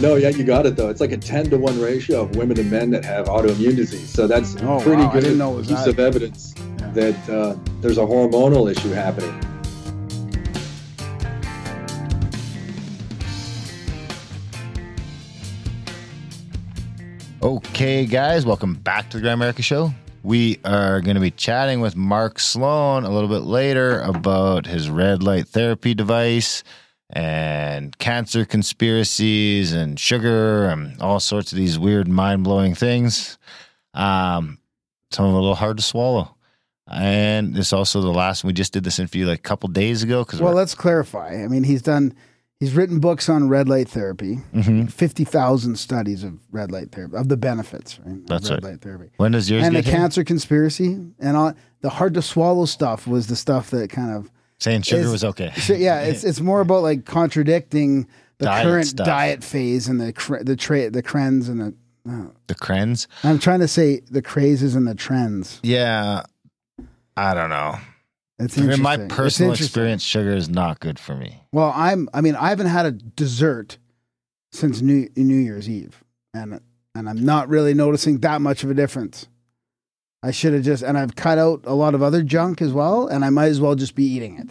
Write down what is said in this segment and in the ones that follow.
No, yeah, you got it though. It's like a ten to one ratio of women and men that have autoimmune disease. So that's Oh, pretty wow. Good didn't know it was piece that. of evidence that uh, there's a hormonal issue happening. Okay, guys, welcome back to the Grimerica Show. We are going to be chatting with Mark Sloan a little bit later about his red light therapy device and cancer conspiracies and sugar and all sorts of these weird, mind blowing things. Um, some of it a little hard to swallow. And it's also the last one. We just did this interview like a couple days ago because Well, let's clarify. I mean, he's done. He's written books on red light therapy. Mhm. Fifty thousand studies of red light therapy of the benefits. Right? of That's red right. light therapy. when does yours and the here? cancer conspiracy and all the hard to swallow stuff was the stuff that kind of Saying sugar is- was okay. so, yeah it's it's more about like contradicting the Diet current stuff. diet phase and the the tra- the trends and the The crens. I'm trying to say the crazes and the trends. Yeah. I don't know. It's In my personal experience, sugar is not good for me. Well, I'm. I mean, I haven't had a dessert since New New Year's Eve, and and I'm not really noticing that much of a difference. I should have just, and I've cut out a lot of other junk as well, and I might as well just be eating it.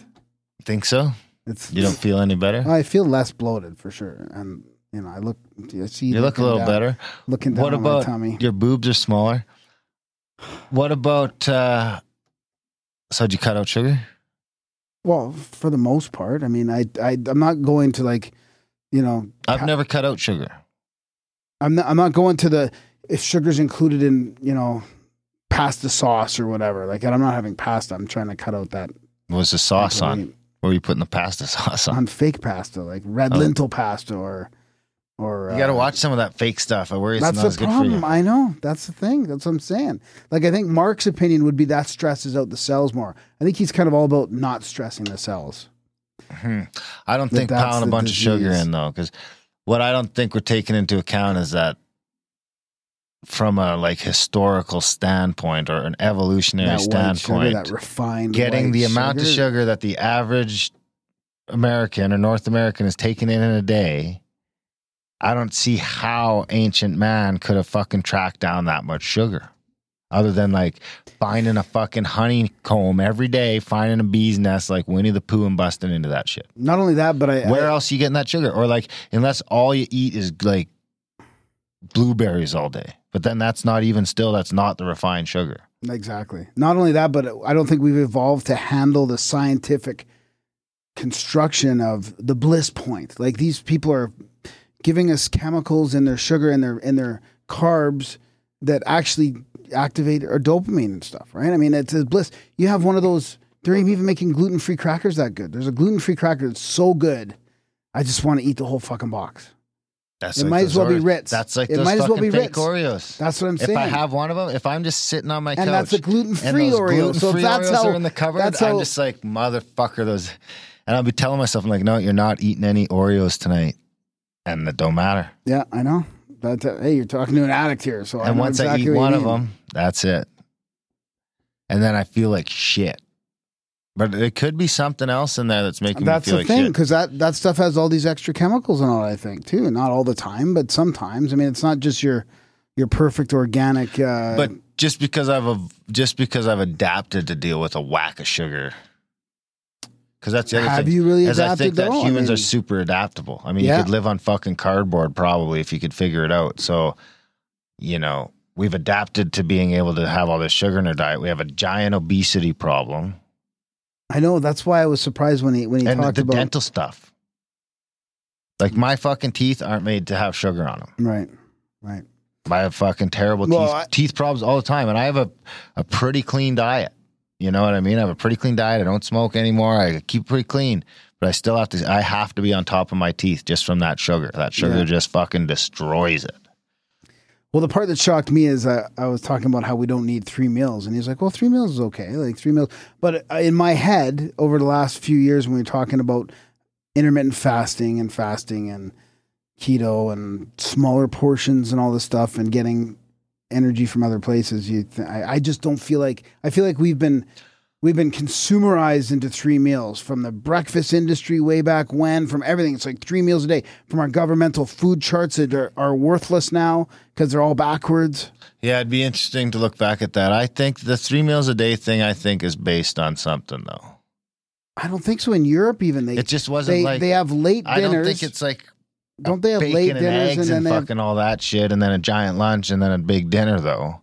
Think so? It's You don't feel any better? I feel less bloated for sure, and you know, I look. I see You look a little down- better. Looking down What on my about tummy. your boobs are smaller? What about uh so did you cut out sugar? Well, for the most part, I mean, I I I'm not going to like, you know, I've ha- never cut out sugar. I'm not, I'm not going to the if sugar's included in you know pasta sauce or whatever. Like I'm not having pasta. I'm trying to cut out that What was the sauce on? on What were you putting the pasta sauce on? on fake pasta, like red Oh. lentil pasta or or. You got to uh, watch some of that fake stuff. I worry it's That's not the problem. I know. That's the thing. That's what I'm saying. Like I think Mark's opinion would be that stresses out the cells more. I think he's kind of all about not stressing the cells. Hmm. I don't That think pounding a bunch of sugar in though, because what I don't think we're taking into account is that from a like historical standpoint or an evolutionary That white sugar, standpoint, that refined, getting the amount of sugar that the average American or North American is taking in in a day, I don't see how ancient man could have fucking tracked down that much sugar. Other than like finding a fucking honeycomb every day, finding a bee's nest like Winnie the Pooh and busting into that shit. Not only that, but I Where I, else you getting that sugar? Or like, unless all you eat is like blueberries all day, but then that's not even still that's not the refined sugar. Exactly. Not only that, but I don't think we've evolved to handle the scientific construction of the bliss point. Like these people are giving us chemicals in their sugar and their in their carbs that actually activate our dopamine and stuff, right? I mean, it's a bliss. You have one of those. They're even making gluten free crackers that good. There's a gluten free cracker that's so good. I just want to eat the whole fucking box. That's It might as well be Ritz. That's like It those might as well be fake Ritz. Oreos. That's what I'm saying. if. I have one of them, if I'm just sitting on my couch and that's a gluten free Oreo. So if that's Oreos how are in the cupboard, that's I'm just like motherfucker those, and I'll be telling myself I'm like, no, you're not eating any Oreos tonight, and that don't matter. Yeah, I know. But uh, hey, you're talking to an addict here, so and know once exactly I eat one of them, that's it. And then I feel like shit. But it could be something else in there that's making That's me feel the like thing, shit. because that that stuff has all these extra chemicals and all. I think too, not all the time, but sometimes. I mean, it's not just your your perfect organic. Uh, But just because I've a, just because I've adapted to deal with a whack of sugar, because that's the other have thing. you really As I adapted think that though? I humans mean, are super adaptable. I mean, Yeah. you could live on fucking cardboard probably if you could figure it out. So, you know, we've adapted to being able to have all this sugar in our diet. We have a giant obesity problem, I know that's why I was surprised when he when he and talked the about dental stuff. Like my fucking teeth aren't made to have sugar on them. right, right. I have fucking terrible Well, teeth, I- teeth problems all the time, and I have a, a pretty clean diet. You know what I mean? I have a pretty clean diet. I don't smoke anymore. I keep pretty clean, but I still have to. I have to be on top of my teeth just from that sugar. That sugar Yeah. just fucking destroys it. Well, the part that shocked me is uh, I was talking about how we don't need three meals, and he's like, "Well, three meals is okay, like three meals." But uh, in my head, over the last few years, when we were talking about intermittent fasting and fasting and keto and smaller portions and all this stuff, and getting energy from other places, you, th- I, I just don't feel like I feel like we've been we've been consumerized into three meals from the breakfast industry way back when, from everything. It's like three meals a day. From our governmental food charts that are, are worthless now because they're all backwards. Yeah, it'd be interesting to look back at that. I think the three meals a day thing. I think is based on something though. I don't think so. In Europe, even they It just wasn't they like they have late dinners. I don't think it's like don't they have bacon late and dinners eggs and then and they have, fucking all that shit, and then a giant lunch and then a big dinner though.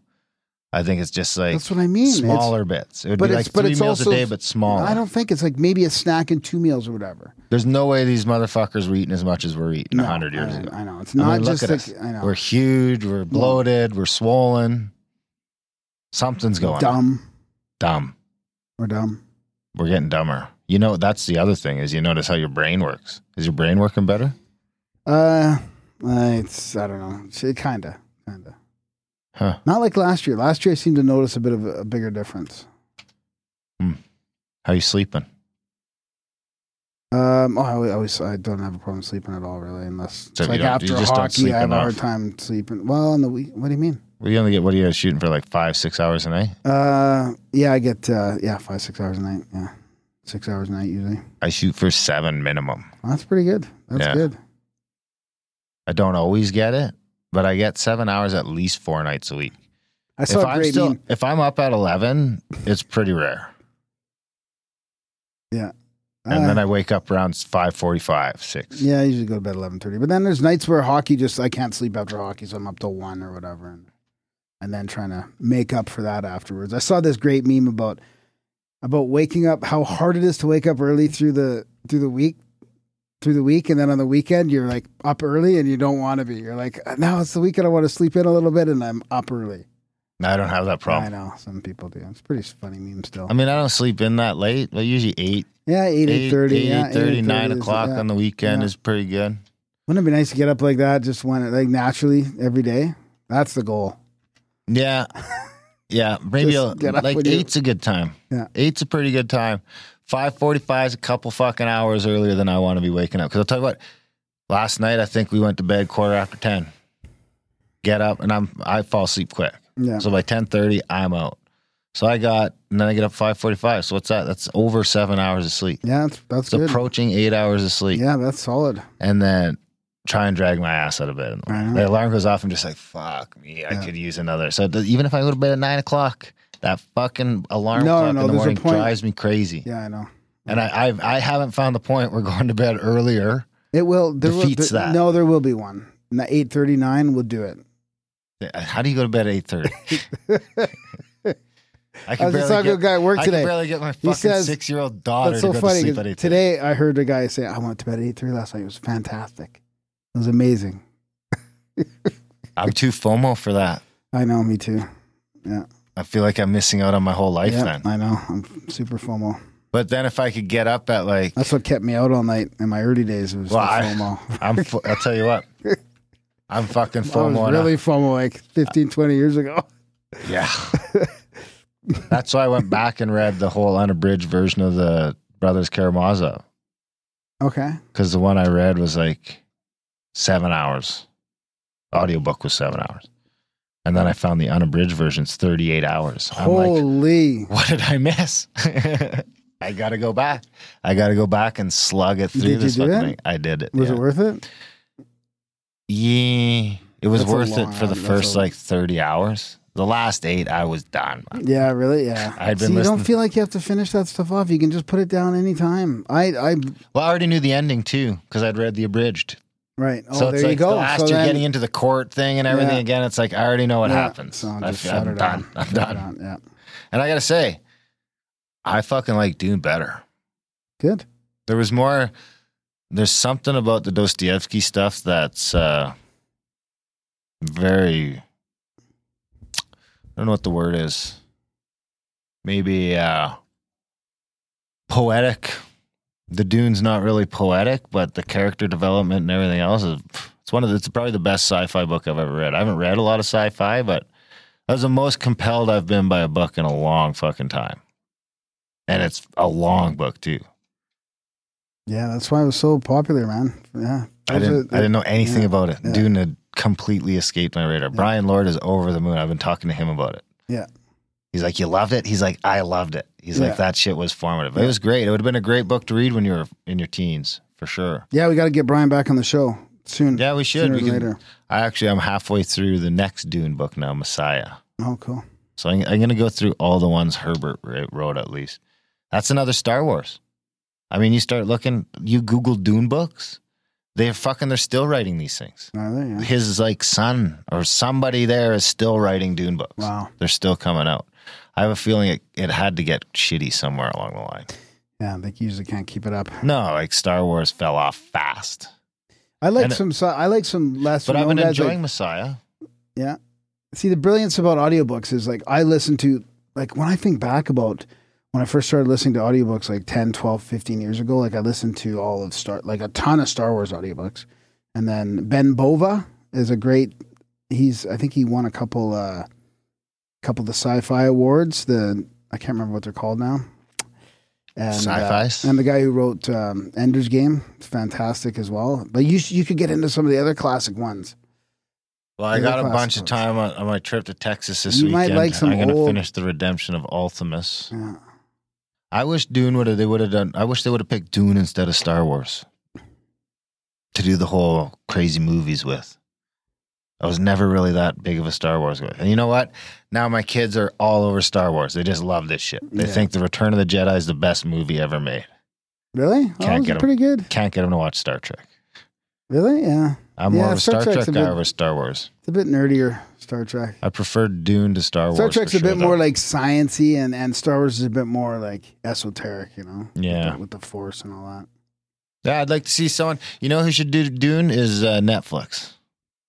I think it's just like That's what I mean. It's- smaller bits. It would but be it's- like three meals also- a day, but smaller. I don't think it's like maybe a snack and two meals or whatever. There's no way these motherfuckers were eating as much as we're eating No, hundred years I, ago. I know it's not I mean, just like. I know We're huge. We're bloated. We're swollen. Something's going on. dumb. Dumb. We're dumb. We're getting dumber. You know, that's the other thing is you notice how your brain works. Is your brain working better? Uh, it's I don't know. It's, it kinda, kinda. Huh. Not like last year. Last year, I seemed to notice a bit of a, a bigger difference. How are you sleeping? Um, oh, I always- I don't have a problem sleeping at all, really, unless So you like after hockey, I have a hard time sleeping. Well, on the week, what do you mean? Well, you only get what are you shooting for like five, six hours a night? Uh, yeah, I get uh, yeah, five six hours a night. Yeah, six hours a night usually. I shoot for seven minimum. Well, that's pretty good. That's Yeah. good. I don't always get it, but I get seven hours at least four nights a week. I If saw a I'm great still, meme. if I'm up at eleven, it's pretty rare. Yeah. And Uh, then I wake up around five forty-five, six. yeah, I usually go to bed eleven thirty. But then there's nights where hockey just I can't sleep after hockey, so I'm up till one or whatever, and and then trying to make up for that afterwards. I saw this great meme about about waking up, how hard it is to wake up early through the through the week, through the week, and then on the weekend you're like up early and you don't want to be. You're like, now it's the weekend, I want to sleep in a little bit, and I'm up early. I don't have that problem. I know some people do. It's pretty funny meme still. I mean, I don't sleep in that late. But usually eight, yeah, eight eight thirty, yeah, 8:30, 8:30 9 o'clock yeah. on the weekend Yeah. is pretty good. Wouldn't it be nice to get up like that, just when like naturally every day? That's the goal. Yeah, yeah. Maybe Just I'll- get up like when you- eight's a good time. Yeah. eight's a pretty good time. Five forty-five is a couple fucking hours earlier than I want to be waking up. Because I'll tell you what, last night I think we went to bed quarter after ten. Get up and I'm I fall asleep quick. Yeah. So by ten thirty I'm out. So I got and then I get up five forty-five. So what's that? That's over seven hours of sleep. Yeah, that's, that's It's good. approaching eight hours of sleep. yeah, that's solid. and then try and drag my ass out of bed. the. The alarm goes off. I'm just like, fuck me. I Yeah. could use another. So th- even if I go to bed at nine o'clock, that fucking alarm No, clock no, in the morning point- drives me crazy. Yeah, I know. And I, I've, I haven't found the point where going to bed earlier. It will there will- Defeats there- that. No, there will be one. The Eight thirty nine will do it. Uh, how do you go to bed at eight thirty? I I was just talking to a guy at work I today. can barely get my fucking says- six year old daughter That's to so go funny. to sleep at eight Today I heard a guy say, I went to bed at eight thirty last night. It was fantastic. It was amazing. I'm too FOMO for that. I know, me too. I feel like I'm missing out on my whole life yeah, then. I know. I'm super FOMO. But then if I could get up at like That's what kept me out all night in my early days. It was Well, I- FOMO. I'm. fo- I'll tell you what. I'm fucking I FOMO. was really FOMO like 15, 20 years ago. Yeah. That's why I went back and read the whole unabridged version of the Brothers Karamazov Okay. because the one I read was like seven hours. Audiobook was seven hours. And then I found the unabridged version's 38 hours. I'm like, Holy. what did I miss? I got to go back. I got to go back and slug it through Did this fucking thing. I did it. Was yeah. it worth it? Yeah. It was That's worth it for the first a- like 30 hours. The last eight, I was done. Yeah, really? Yeah. I had been See, you don't feel like you have to finish that stuff off. You can just put it down anytime. I, I, Well, I already knew the ending too because I'd read the abridged. Right. Oh, so there it's you like go. last so you're then- getting into the court thing and everything Yeah. again. It's like I already know what yeah, happens. So I, am done. I'm done. down, Yeah. And I gotta say, I fucking like Dune better. Good. There was more. There's something about the Dostoevsky stuff that's uh, very I don't know what the word is. Maybe uh poetic. The Dune's not really poetic, but the character development and everything else is it's one of the, it's probably the best sci-fi book I've ever read. I haven't read a lot of sci-fi, but that was the most compelled I've been by a book in a long fucking time. And it's a long book too. Yeah, that's why it was so popular, man. Yeah. I didn't I didn't know anything yeah, about it. yeah. Dune had completely escaped my radar. Brian Lord is over the moon. I've been talking to him about it. Yeah. He's like, You loved it? He's like, I loved it. He's Yeah. like, that shit was formative. It was great. It would have been a great book to read when you were in your teens, for sure. Yeah, we got to get Brian back on the show soon. Yeah, we should. We can, later. I actually I'm halfway through the next Dune book now, Messiah. Oh, cool. So I'm, I'm going to go through all the ones Herbert wrote at least. That's another Star Wars. I mean, you start looking, you Google Dune books, they're fucking, they're still writing these things. Are they? Yeah. His like son or somebody there is still writing Dune books. Wow. They're still coming out. I have a feeling it, it had to get shitty somewhere along the line. Yeah, they usually can't keep it up. No, like Star Wars fell off fast. I like And- some. si- I like some less. But I've been guys, like- enjoying Messiah. Yeah. See, the brilliance about audiobooks is like I listen to, like when I think back about when I first started listening to audiobooks like 10, 12, 15 years ago, like I listened to all of Star, like a ton of Star Wars audiobooks. And then Ben Bova is a great, he's, I think he won a couple, uh, couple of the sci-fi awards. The, I can't remember what they're called now. And, uh, Sci-Fis? and the guy who wrote um, Ender's Game fantastic as well. But you, you could get into some of the other classic ones. Well, I got a bunch of time on, on my trip to Texas this You might weekend. like some I'm going to old- finish the redemption of Ultimus. Yeah. I wish Dune would have. They would have done. I wish they would have picked Dune instead of Star Wars to do the whole crazy movies with. I was never really that big of a Star Wars guy. And you know what? Now my kids are all over Star Wars. They just love this shit. They Yeah. think The Return of the Jedi is the best movie ever made. Really? Oh, Can't those get are 'em. pretty good. Can't get them to watch Star Trek. Really? Yeah. I'm Yeah, more of a Star Star, Trek's Trek a guy bit- over Star Wars. It's a bit nerdier, Star Trek. I prefer Dune to Star Wars. Star Trek's a bit more though. like sciency, and, and Star Wars is a bit more like esoteric, you know? Yeah. With the, with the Force and all that. Yeah, I'd like to see someone. You know who should do Dune is uh, Netflix.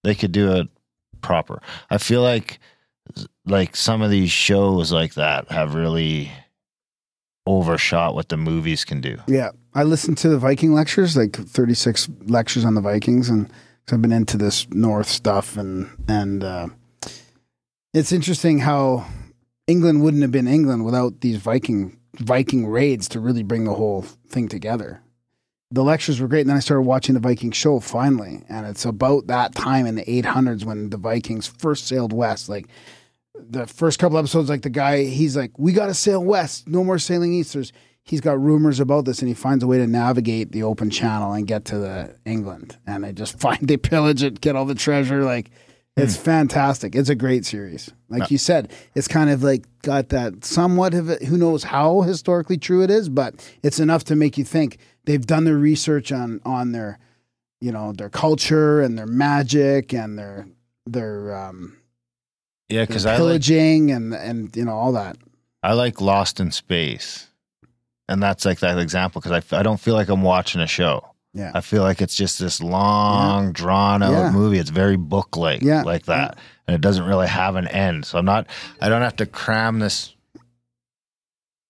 They could do it proper. I feel like like some of these shows like that have really overshot what the movies can do. Yeah. I listened to the Viking lectures, like 36 lectures on the Vikings, and i I've been into this North stuff, and, and uh, it's interesting how England wouldn't have been England without these Viking Viking raids to really bring the whole thing together. The lectures were great, and then I started watching the Viking show finally, and it's about that time in the 800s when the Vikings first sailed west. Like the first couple episodes, like the guy, he's like, "We got to sail west, no more sailing east." There's, he's got rumors about this, and he finds a way to navigate the open channel and get to the England, and they just find they pillage it, get all the treasure, like. It's hmm. fantastic. It's a great series. Like you said, it's kind of like got that somewhat of it. Who knows how historically true it is, but it's enough to make you think they've done their research on on their, you know, their culture and their magic and their their um, Yeah, because I like, pillaging and and you know all that. I like Lost in Space, and that's like that example because I, I don't feel like I'm watching a show. Yeah, I feel like it's just this long, drawn out Yeah. movie. It's very book like, Yeah. like that, and it doesn't really have an end. So I'm not. I don't have to cram this.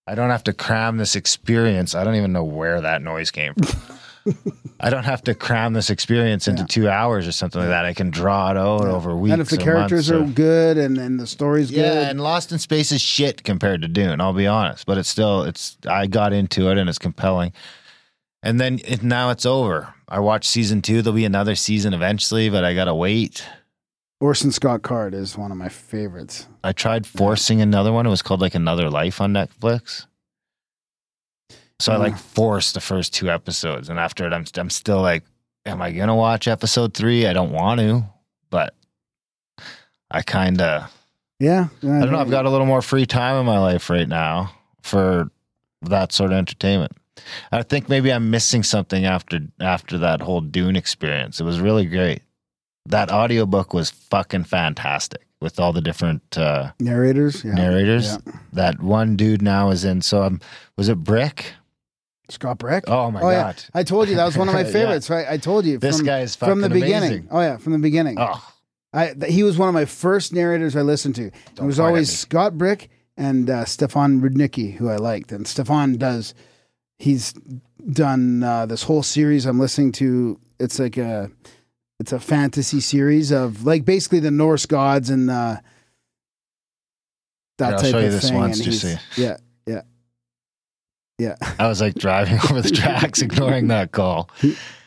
I don't have to cram this experience. I don't even know where that noise came from. I don't have to cram this experience into Yeah. two hours or something like that. I can draw it out over weeks. and if the characters are or- good and and the story's yeah, good, Yeah, and Lost in Space is shit compared to Dune. I'll be honest, but it's still it's. I got into it and it's compelling. And then it, now it's over. I watched season two. There'll be another season eventually, but I gotta wait. Orson Scott Card is one of my favorites. I tried forcing another one. It was called like Another Life on Netflix. So I like forced the first two episodes, and after it, I'm I'm still like, am I gonna watch episode three? I don't want to, but I kind of Yeah, I don't know. I've got a little more free time in my life right now for that sort of entertainment. I think maybe I'm missing something after after that whole Dune experience. It was really great. That audiobook was fucking fantastic with all the different uh, narrators. Yeah, narrators. Yeah. That one dude now is in. So um, was it Brick? Scott Brick. Oh my Oh yeah, god! I told you that was one of my Yeah. favorites. Right, I told you This from, guy is from the fucking beginning. Oh yeah, from the beginning. Oh, I th- he was one of my first narrators I listened to. it was always. Scott Brick and uh, Stefan Rudnicki, who I liked. And Stefan does, he's done uh, this whole series I'm listening to. It's like a, it's a fantasy series of like basically the Norse gods and uh, that Here, I'll type show of this thing. once, just see. Yeah, yeah, yeah. I was like driving over the tracks, ignoring that call.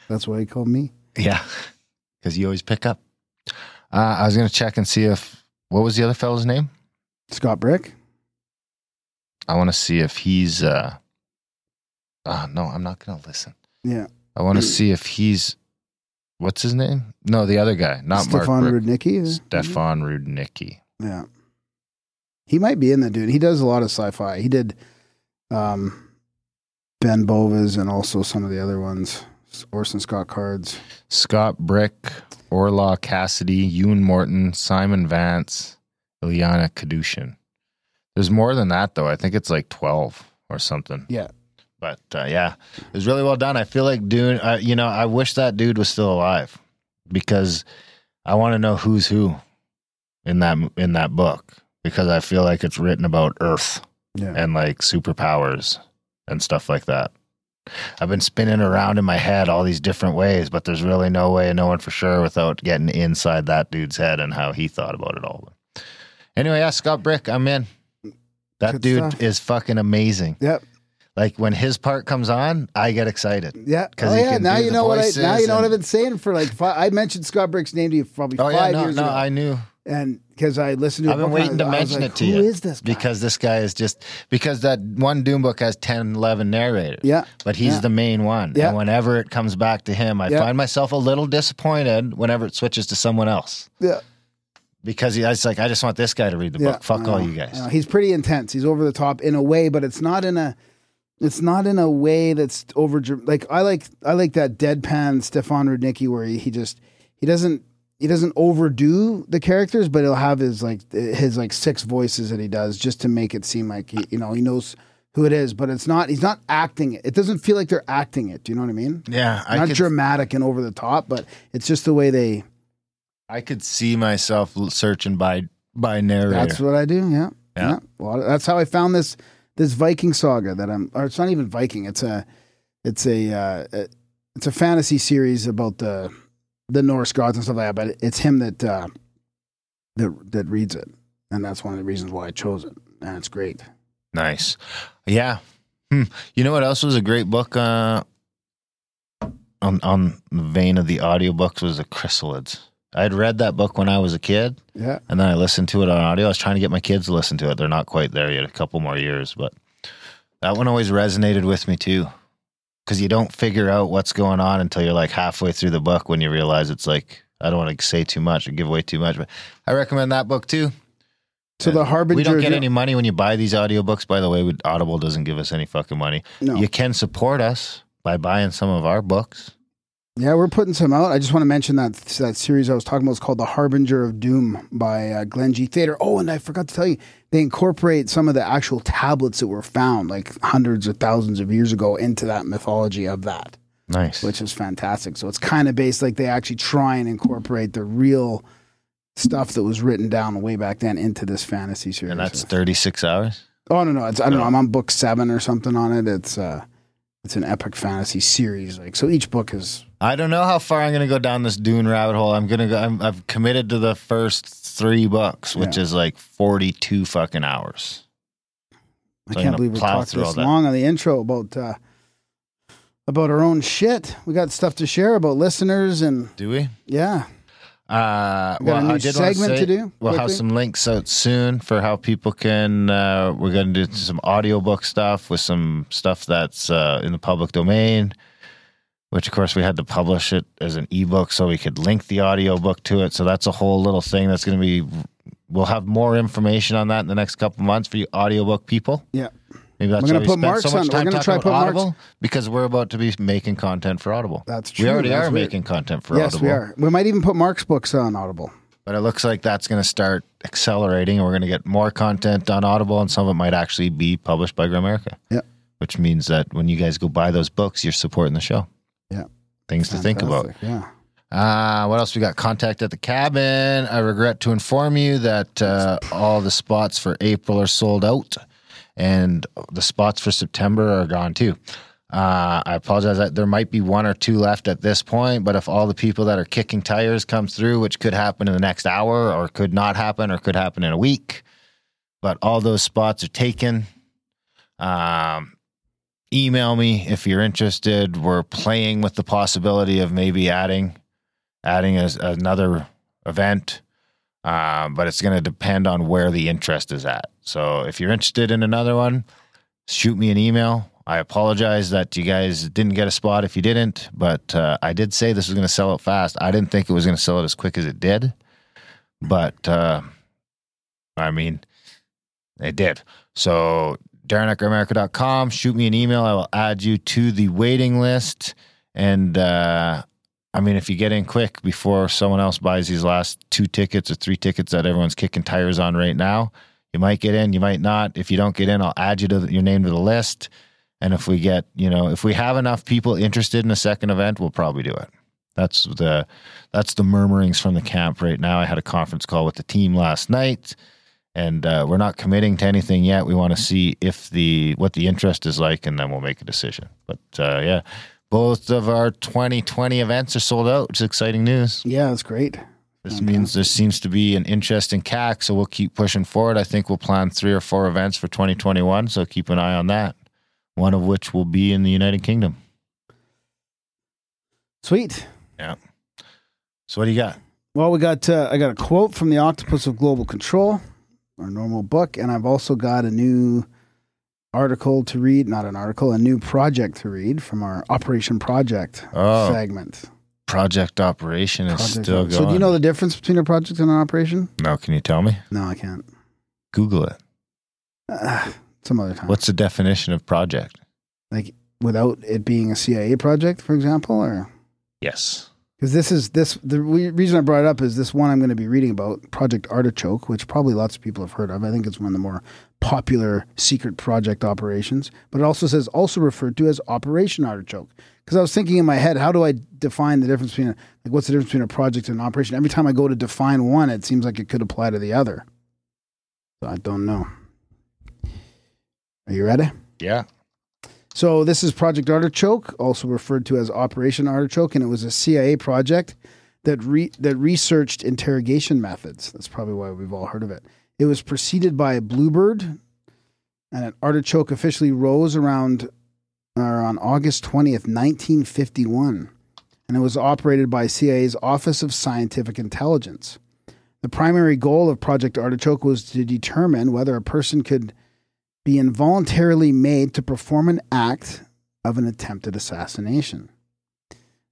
That's why he called me. Yeah, because you always pick up. Uh, I was gonna check and see if what was the other fellow's name. Scott Brick. I want to see if he's. uh uh, no, I'm not gonna listen. Yeah, I want to see if he's. What's his name? No, the other guy, not Stefan Mark. Rudnicki. Stefan Rudnicki. Yeah. He might be in the dude. He does a lot of sci-fi. He did um Ben Bova's and also some of the other ones. Orson Scott Cards. Scott Brick, Orlagh Cassidy, Euan Morton, Simon Vance, Ilyana Kadushin. There's more than that though. I think it's like twelve or something. Yeah. But uh, yeah, it was really well done. I feel like doing. Uh, you know, I wish that dude was still alive because I want to know who's who in that in that book because I feel like it's written about Earth Yeah. and like superpowers and stuff like that. I've been spinning around in my head all these different ways, but there's really no way of knowing for sure without getting inside that dude's head and how he thought about it all. Anyway, yeah, Scott Brick, I'm in. That Good dude stuff. is fucking amazing. Yep. Like when his part comes on, I get excited. Yeah. Oh yeah. Now you know what I now you know what I've been saying for like five, I mentioned Scott Brick's name to you probably Oh five yeah, no, years no, ago. I knew and because I listened to I've been waiting to I mention like, it to you Who is this guy? because this guy is just because that one Dune book has 10, 11 narrators. Yeah. but he's Yeah. the main one. Yeah. And whenever it comes back to him, I Yeah. find myself a little disappointed whenever it switches to someone else Yeah. because he, it's like I just want this guy to read the book. Fuck all you guys. He's pretty intense. He's over the top in a way, but it's not in a it's not in a way that's over like I like I like that deadpan Stefan Rudnicki where he, he just he doesn't he doesn't overdo the characters, but he'll have his like his like six voices that he does just to make it seem like he you know he knows who it is, but it's not he's not acting it. It doesn't feel like they're acting it. Do you know what I mean? Yeah, I not could, dramatic and over the top, but it's just the way they. I could see myself searching by by narrator. That's what I do. Yeah, Yeah. yeah. Well, that's how I found this this Viking saga that I'm. Or it's not even Viking. It's a it's a uh, it's a fantasy series about the the Norse gods and stuff like that. But it's him that uh, that that reads it, and that's one of the reasons why I chose it. And it's great. Nice. Yeah. Hmm. You know what else was a great book uh, on on the vein of the audiobooks was the Chrysalids. I had read that book when I was a kid, Yeah, and then I listened to it on audio. I was trying to get my kids to listen to it. They're not quite there yet, a couple more years, but that one always resonated with me too. Because you don't figure out what's going on until you're like halfway through the book when you realize it's like, I don't want to say too much or give away too much, but I recommend that book too. So the Harbinger. We don't get any money when you buy these audiobooks. By the way, We- Audible doesn't give us any fucking money. No. You can support us by buying some of our books. Yeah, we're putting some out. I just want to mention that that series I was talking about is called The Harbinger of Doom by uh, Glenn G. Thater. Oh, and I forgot to tell you, they incorporate some of the actual tablets that were found like hundreds of thousands of years ago into that mythology of that, Nice. which is fantastic. So it's kind of based like they actually try and incorporate the real stuff that was written down way back then into this fantasy series. and that's 36 hours? oh no no, it's I don't No. know. I'm on book seven or something on it. It's uh, it's an epic fantasy series. Like so, each book is I don't know how far I'm going to go down this Dune rabbit hole. I'm going to go, I'm, I've committed to the first three books, which Yeah. is like 42 fucking hours. I So I'm can't believe we talked this long on the intro about uh, about our own shit. We got stuff to share about listeners and Do we? yeah, Uh, We got a well, new I did segment say, to do, We'll have some links out soon for how people can. Uh, we're going to do some audiobook stuff with some stuff that's uh, in the public domain, which of course we had to publish it as an ebook so we could link the audiobook to it. So that's a whole little thing that's going to be. We'll have more information on that in the next couple months for you audiobook people. yeah. Maybe that's We're gonna why we put spend marks so much on- we're time gonna talking try about put marks- Audible because we're about to be making content for Audible. That's true. We already That's are weird. making content for yes, Audible. we are. We might even put Mark's books on Audible. But it looks like that's going to start accelerating, and we're going to get more content on Audible, and some of it might actually be published by Grimerica. Yeah. Which means that when you guys go buy those books, you're supporting the show. Yeah. Things to think about. Yeah. Uh, what else we got? Contact at the cabin. I regret to inform you that uh, all the spots for April are sold out, and the spots for September are gone too. Uh, I apologize. that There might be one or two left at this point, but if all the people that are kicking tires comes through, which could happen in the next hour, or could not happen, or could happen in a week, but all those spots are taken. Um, email me if you're interested. We're playing with the possibility of maybe adding adding as another event, uh, but it's going to depend on where the interest is at. So if you're interested in another one, shoot me an email. I apologize that you guys didn't get a spot if you didn't, but uh, I did say this was going to sell out fast. I didn't think it was going to sell it as quick as it did, but uh, I mean, it did. So Darren at Grimerica.com, shoot me an email. I will add you to the waiting list. And uh, I mean, if you get in quick before someone else buys these last two tickets or three tickets that everyone's kicking tires on right now, you might get in, you might not. If you don't get in, I'll add you to your name to the list. And if we get, you know, if we have enough people interested in a second event, we'll probably do it. That's the that's the murmurings from the camp right now. I had a conference call with the team last night, and uh, we're not committing to anything yet. We want to see if the what the interest is like, and then we'll make a decision. But uh, yeah, both of our 2020 events are sold out, which is exciting news. Yeah, that's great. This means there seems to be an interest in CAC, so we'll keep pushing forward. I think we'll plan three or four events for 2021, so keep an eye on that. One of which will be in the United Kingdom. Sweet. Yeah. So what do you got? Well, we got uh, I got a quote from the Octopus of Global Control, our normal book, and I've also got a new article to read, not an article, a new project to read from our Operation Project Oh. segment. Project operation is Project- still going. so, do you know the difference between a project and an operation? no, can you tell me? No, I can't. Google it. Uh, some other time. What's the definition of project? like without it being a CIA project, for example, or Yes. because this is this the re- reason I brought it up is this one I'm going to be reading about Project Artichoke, which probably lots of people have heard of. I think it's one of the more popular secret project operations, but it also says also referred to as Operation Artichoke. Because I was thinking in my head, how do I define the difference between like what's the difference between a project and an operation? Every time I go to define one, it seems like it could apply to the other. So I don't know. Are you ready? Yeah. So this is Project Artichoke, also referred to as Operation Artichoke, and it was a CIA project that re- that researched interrogation methods. That's probably why we've all heard of it. It was preceded by a bluebird, and an artichoke officially rose around or on August twentieth, nineteen fifty one, and it was operated by CIA's Office of Scientific Intelligence. The primary goal of Project Artichoke was to determine whether a person could be involuntarily made to perform an act of an attempted assassination.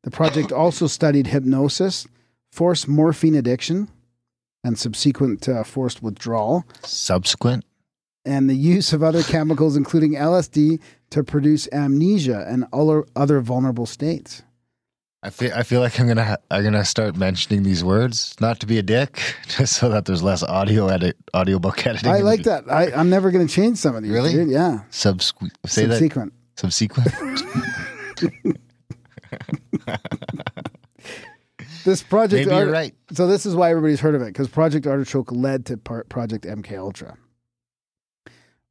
The project also studied hypnosis, forced morphine addiction, and subsequent uh, forced withdrawal, Subsequent. and the use of other chemicals, including LSD, to produce amnesia and other, other vulnerable states. I feel I feel like I'm gonna ha- I'm gonna start mentioning these words, not to be a dick, just so that there's less audio edit audiobook editing. I like that. I, I'm never going to change some of these. Really? dude. Yeah. Subsequent. Say that. Subsequent. Subsequent. This project. Maybe you're right. So this is why everybody's heard of it because Project Artichoke led to par- Project MK Ultra.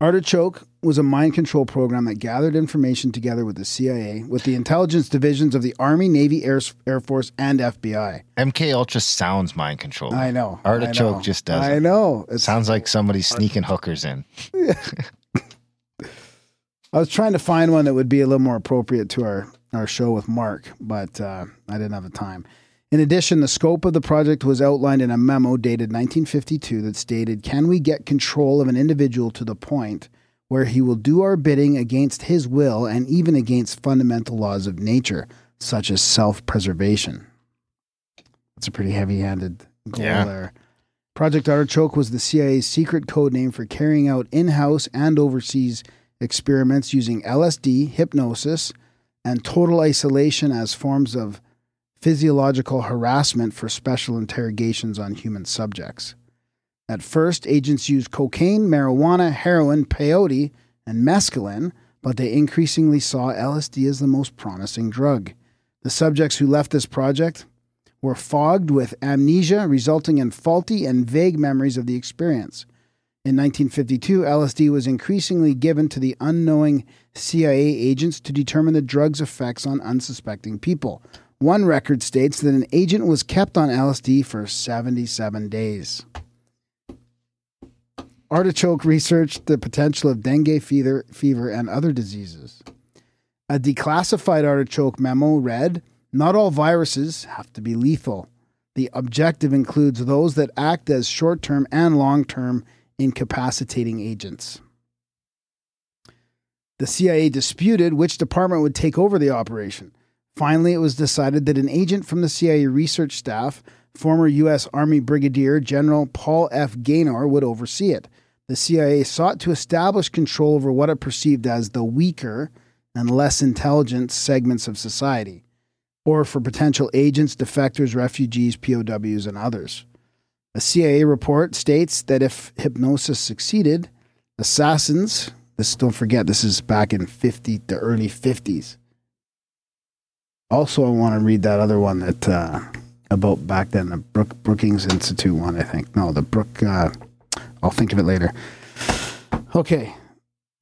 Artichoke was a mind control program that gathered information together with the CIA, with the intelligence divisions of the Army, Navy, Air, Air Force, and FBI. MK Ultra sounds mind control. I know. Artichoke I know, just doesn't. I know. It sounds like somebody's sneaking hookers in. I was trying to find one that would be a little more appropriate to our, our show with Mark, but uh, I didn't have the time. In addition, the scope of the project was outlined in a memo dated 1952 that stated Can we get control of an individual to the point where he will do our bidding against his will and even against fundamental laws of nature, such as self preservation? That's a pretty heavy handed goal Yeah. there. Project Artichoke was the CIA's secret code name for carrying out in house and overseas experiments using LSD, hypnosis, and total isolation as forms of physiological harassment for special interrogations on human subjects. At first, agents used cocaine, marijuana, heroin, peyote, and mescaline, but they increasingly saw LSD as the most promising drug. The subjects who left this project were fogged with amnesia, resulting in faulty and vague memories of the experience. In 1952, LSD was increasingly given to the unknowing CIA agents to determine the drug's effects on unsuspecting people. One record states that an agent was kept on LSD for 77 days. Artichoke researched the potential of dengue fever, fever and other diseases. A declassified artichoke memo read Not all viruses have to be lethal. The objective includes those that act as short term and long term incapacitating agents. The CIA disputed which department would take over the operation. Finally, it was decided that an agent from the CIA research staff, former U.S. Army Brigadier General Paul F. Gaynor, would oversee it. The CIA sought to establish control over what it perceived as the weaker and less intelligent segments of society, or for potential agents, defectors, refugees, POWs, and others. A CIA report states that if hypnosis succeeded, assassins, this don't forget this is back in 50 the early 50s. Also, I want to read that other one that uh, about back then, the Brook, Brookings Institute one, I think. No, the Brook. Uh, I'll think of it later. Okay,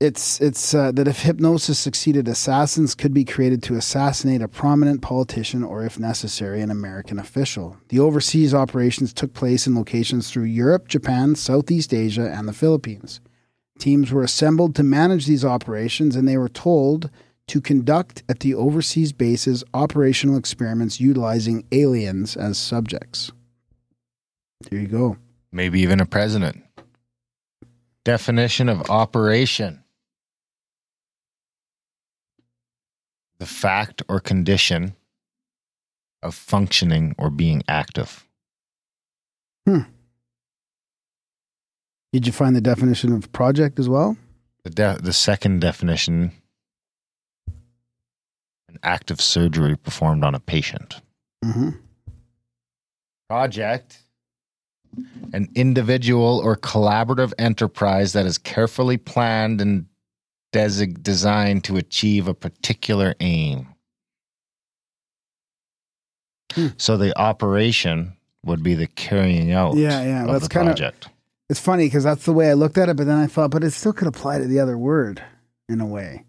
it's it's uh, that if hypnosis succeeded, assassins could be created to assassinate a prominent politician or, if necessary, an American official. The overseas operations took place in locations through Europe, Japan, Southeast Asia, and the Philippines. Teams were assembled to manage these operations, and they were told to conduct at the overseas bases operational experiments utilizing aliens as subjects. There you go. Maybe even a president. Definition of operation the fact or condition of functioning or being active. Hmm. Did you find the definition of project as well? The, de- the second definition active surgery performed on a patient. Mm-hmm. Project an individual or collaborative enterprise that is carefully planned and desig- designed to achieve a particular aim. Hmm. So the operation would be the carrying out Yeah, yeah, of that's the kinda- project. It's funny because that's the way I looked at it, but then I thought, but it still could apply to the other word in a way.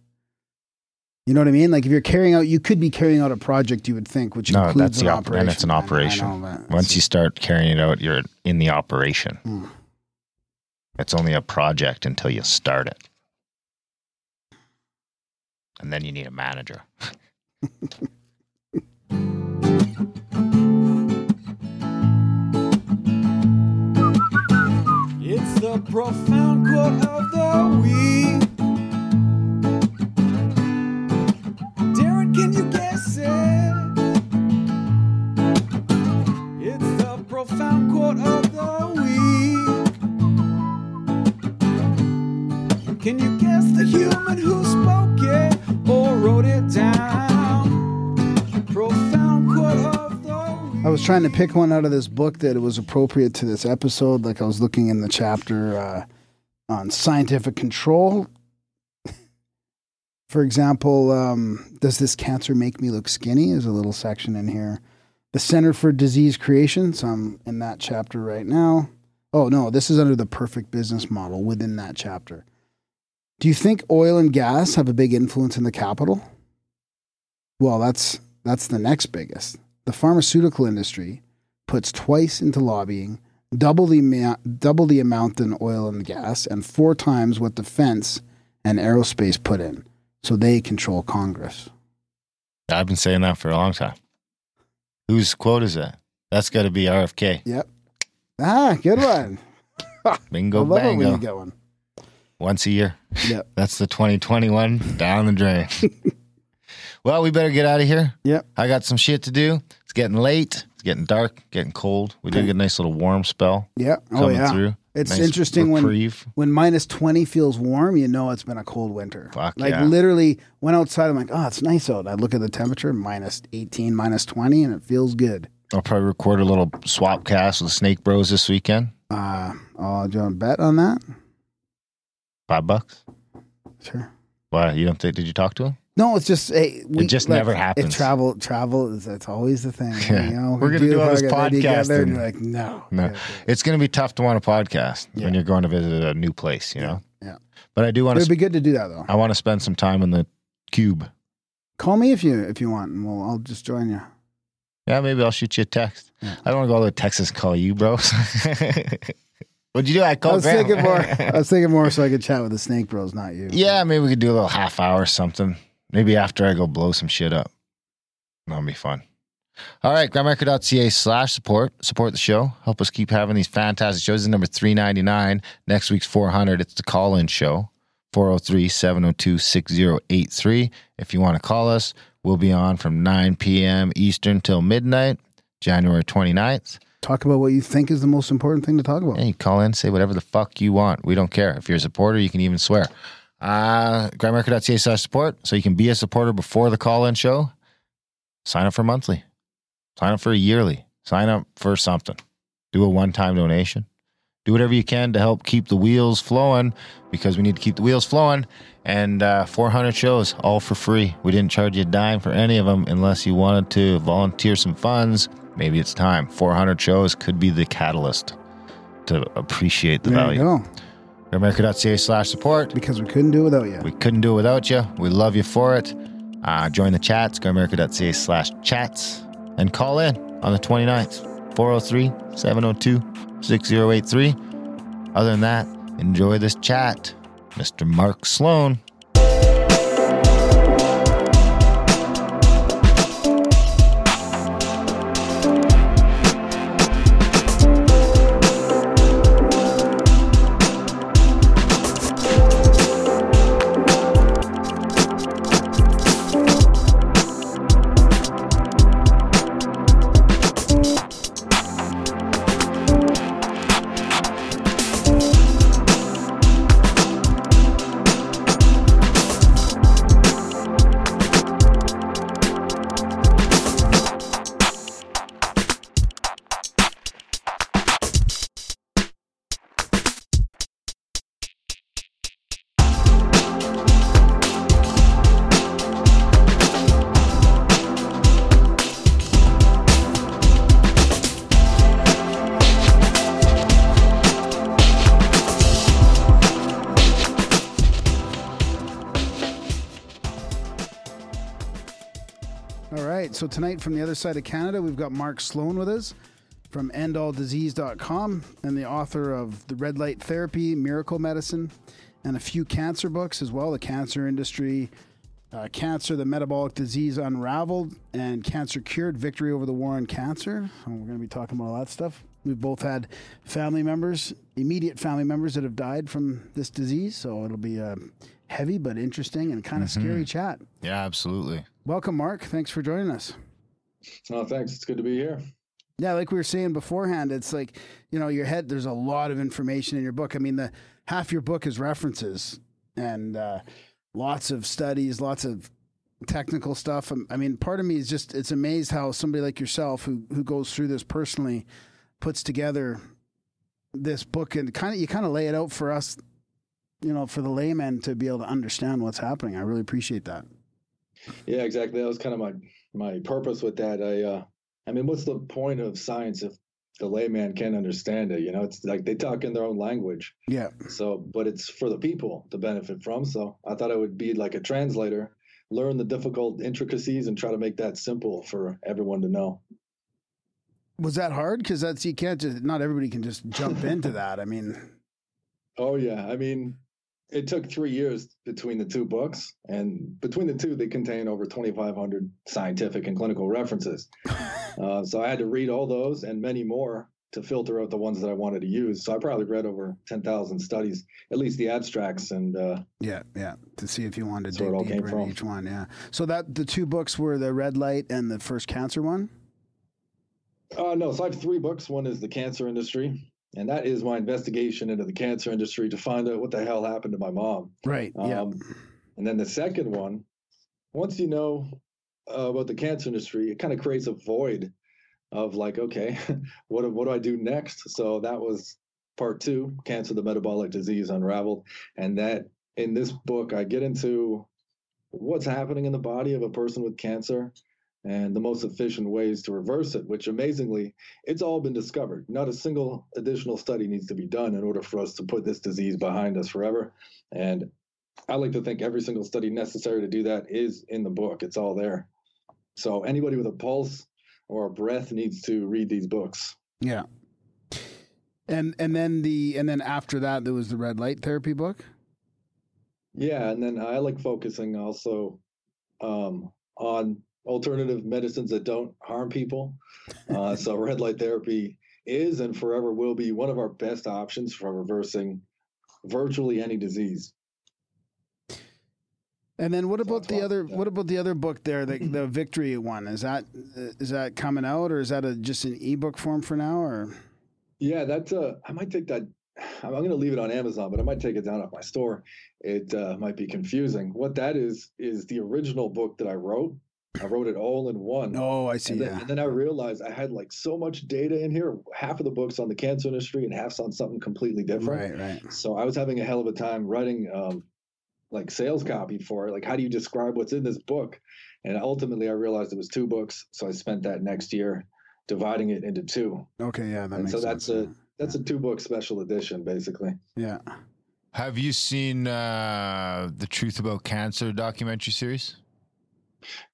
You know what I mean? Like if you're carrying out, you could be carrying out a project. You would think, which No, includes that's an the op- operation. then it's an I- I operation. know, Once you start carrying it out, you're in the operation. Hmm. It's only a project until you start it. And then you need a manager. It's the profound quote of the week. Can you guess the profound quote of the week. Can you guess the human who spoke it or wrote it down? Profound quote of the week. I was trying to pick one out of this book that was appropriate to this episode. Like I was looking in the chapter uh, on scientific control. For example, um, does this cancer make me look skinny? Is a little section in here. The Center for Disease Creation. So I'm in that chapter right now. Oh no, this is under the perfect business model within that chapter. Do you think oil and gas have a big influence in the capital? Well, that's that's the next biggest. The pharmaceutical industry puts twice into lobbying, double the double the amount in oil and gas, and four times what defense and aerospace put in. So they control Congress. I've been saying that for a long time. Whose quote is that? That's got to be RFK. Yep. Ah, good one. Bingo, I love it when you get one. Once a year. Yep. That's the 2021 down the drain. well, we better get out of here. Yep. I got some shit to do. It's getting late. Getting dark, getting cold. We did get a nice little warm spell Yep. Oh coming yeah. through. It's Nice interesting when reprieve. when minus 20 feels warm, you know it's been a cold winter. Fuck like yeah. literally went outside, I'm like, oh, it's nice out. I look at the temperature, minus 18, minus 20, and it feels good. I'll probably record a little swap cast with Snake Bros this weekend. Uh, oh, do you want to bet on that? Five bucks. Sure. Why? You don't think? Did you talk to him? No, it's just hey, we, just look, never It happes. travel, travel is that's always the thing. Yeah. You know, We're We gonna do all this podcast together, and podcasting. you're like, no, No. It's going to be tough to want a podcast Yeah. when you're going to visit a new place, you know? yeah. But I do want to. It'd be good to do that though. I want to spend some time in the cube. Call me if you if you want, and we'll I'll just join you. Yeah, maybe I'll shoot you a text. Yeah. I don't want to go all the way to Texas and call you, bro. What'd you do? I called I was Graham. thinking more. I was thinking more so I could chat with the Snake Bros, not you. yeah, maybe we could do a little half hour or something. Maybe after I go blow some shit up. That'll be fun. All right, grimerica.ca slash support. Support the show. Help us keep having these fantastic shows. This is number 399. Next week's 400. It's the call in show. 403 702 6083. If you want to call us, we'll be on from 9 p.m. Eastern till midnight, January 29th. Talk about what you think is the most important thing to talk about. You call in, say whatever the fuck you want. We don't care. If you're a supporter, you can even swear. Uh, grimerica.ca slash support. So you can be a supporter before the call in show. Sign up for monthly. Sign up for a yearly. Sign up for something. Do a one time donation. Do whatever you can to help keep the wheels flowing because we need to keep the wheels flowing. And uh, 400 shows, all for free. We didn't charge you a dime for any of them unless you wanted to volunteer some funds. Maybe it's time. 400 shows could be the catalyst to appreciate the there value. America.ca slash support. Because we couldn't do it without you. We couldn't do it without you. We love you for it. Uh, join the chats, grimerica.ca slash chats, and call in on the 29th, 403 702 6083. Other than that, enjoy this chat. Mr. Mark Sloan. Tonight from the other side of Canada, we've got Mark Sloan with us from endalldisease.com and the author of The Red Light Therapy, Miracle Medicine, and a few cancer books as well, The Cancer Industry, uh, Cancer, the Metabolic Disease Unraveled, and Cancer Cured, Victory Over the War on Cancer. So we're going to be talking about all that stuff. We've both had family members, immediate family members that have died from this disease. So it'll be a heavy but interesting and kind of scary chat. Yeah, absolutely. Welcome, Mark. Thanks for joining us. Oh, thanks. It's good to be here. Yeah, like we were saying beforehand, it's like, you know, your head, there's a lot of information in your book. I mean, the half your book is references and uh, lots of studies, lots of technical stuff. Um, I mean, part of me is just, it's amazed how somebody like yourself who, who goes through this personally puts together this book and kind of, you kind of lay it out for us, you know, for the layman to be able to understand what's happening. I really appreciate that. Yeah, exactly. That was kind of my my purpose with that. I uh I mean, what's the point of science if the layman can't understand it? You know, it's like they talk in their own language. Yeah. So, but it's for the people to benefit from. So, I thought I would be like a translator, learn the difficult intricacies and try to make that simple for everyone to know. Was that hard? Because that's, you can't just, not everybody can just jump into that. I mean, Oh yeah, I mean, it took three years between the two books, and between the two, they contain over 2,500 scientific and clinical references. uh, so I had to read all those and many more to filter out the ones that I wanted to use. So I probably read over 10,000 studies, at least the abstracts, and uh, Yeah, yeah. To see if you wanted to dig deeper in each one. Yeah. So that the two books were the red light and the first cancer one. Uh, no, so I have three books. One is The Cancer Industry, and that is my investigation into the cancer industry to find out what the hell happened to my mom. Right. yeah. Um, and then the second one, once you know uh, about the cancer industry, it kind of creates a void of like, okay, what what do I do next? So that was part two, cancer, the metabolic disease unraveled, and that in this book I get into what's happening in the body of a person with cancer and the most efficient ways to reverse it, which amazingly, it's all been discovered. Not a single additional study needs to be done in order for us to put this disease behind us forever. And I like to think every single study necessary to do that is in the book. It's all there. So anybody with a pulse or a breath needs to read these books. Yeah. And and then the and then after that there was the red light therapy book. Yeah, and then I like focusing also um, on alternative medicines that don't harm people. Uh, so red light therapy is and forever will be one of our best options for reversing virtually any disease. And then what about the other what about the other book there, the the victory one? Is that is that coming out or is that a, just an ebook form for now or Yeah, that's uh, I might take that. I'm going to leave it on Amazon, but I might take it down at my store. It uh, might be confusing. What that is is the original book that I wrote. I wrote it all in one. Oh, I see. And then, Yeah. and then I realized I had like so much data in here. Half of the books on the cancer industry and half's on something completely different. Right, right. So I was having a hell of a time writing um, like sales copy for it. Like, how do you describe what's in this book? And ultimately, I realized it was two books. So I spent that next year dividing it into two. Okay, yeah, that And makes so that's sense. a that's a two book special edition, basically. yeah. Have you seen uh, the Truth About Cancer documentary series?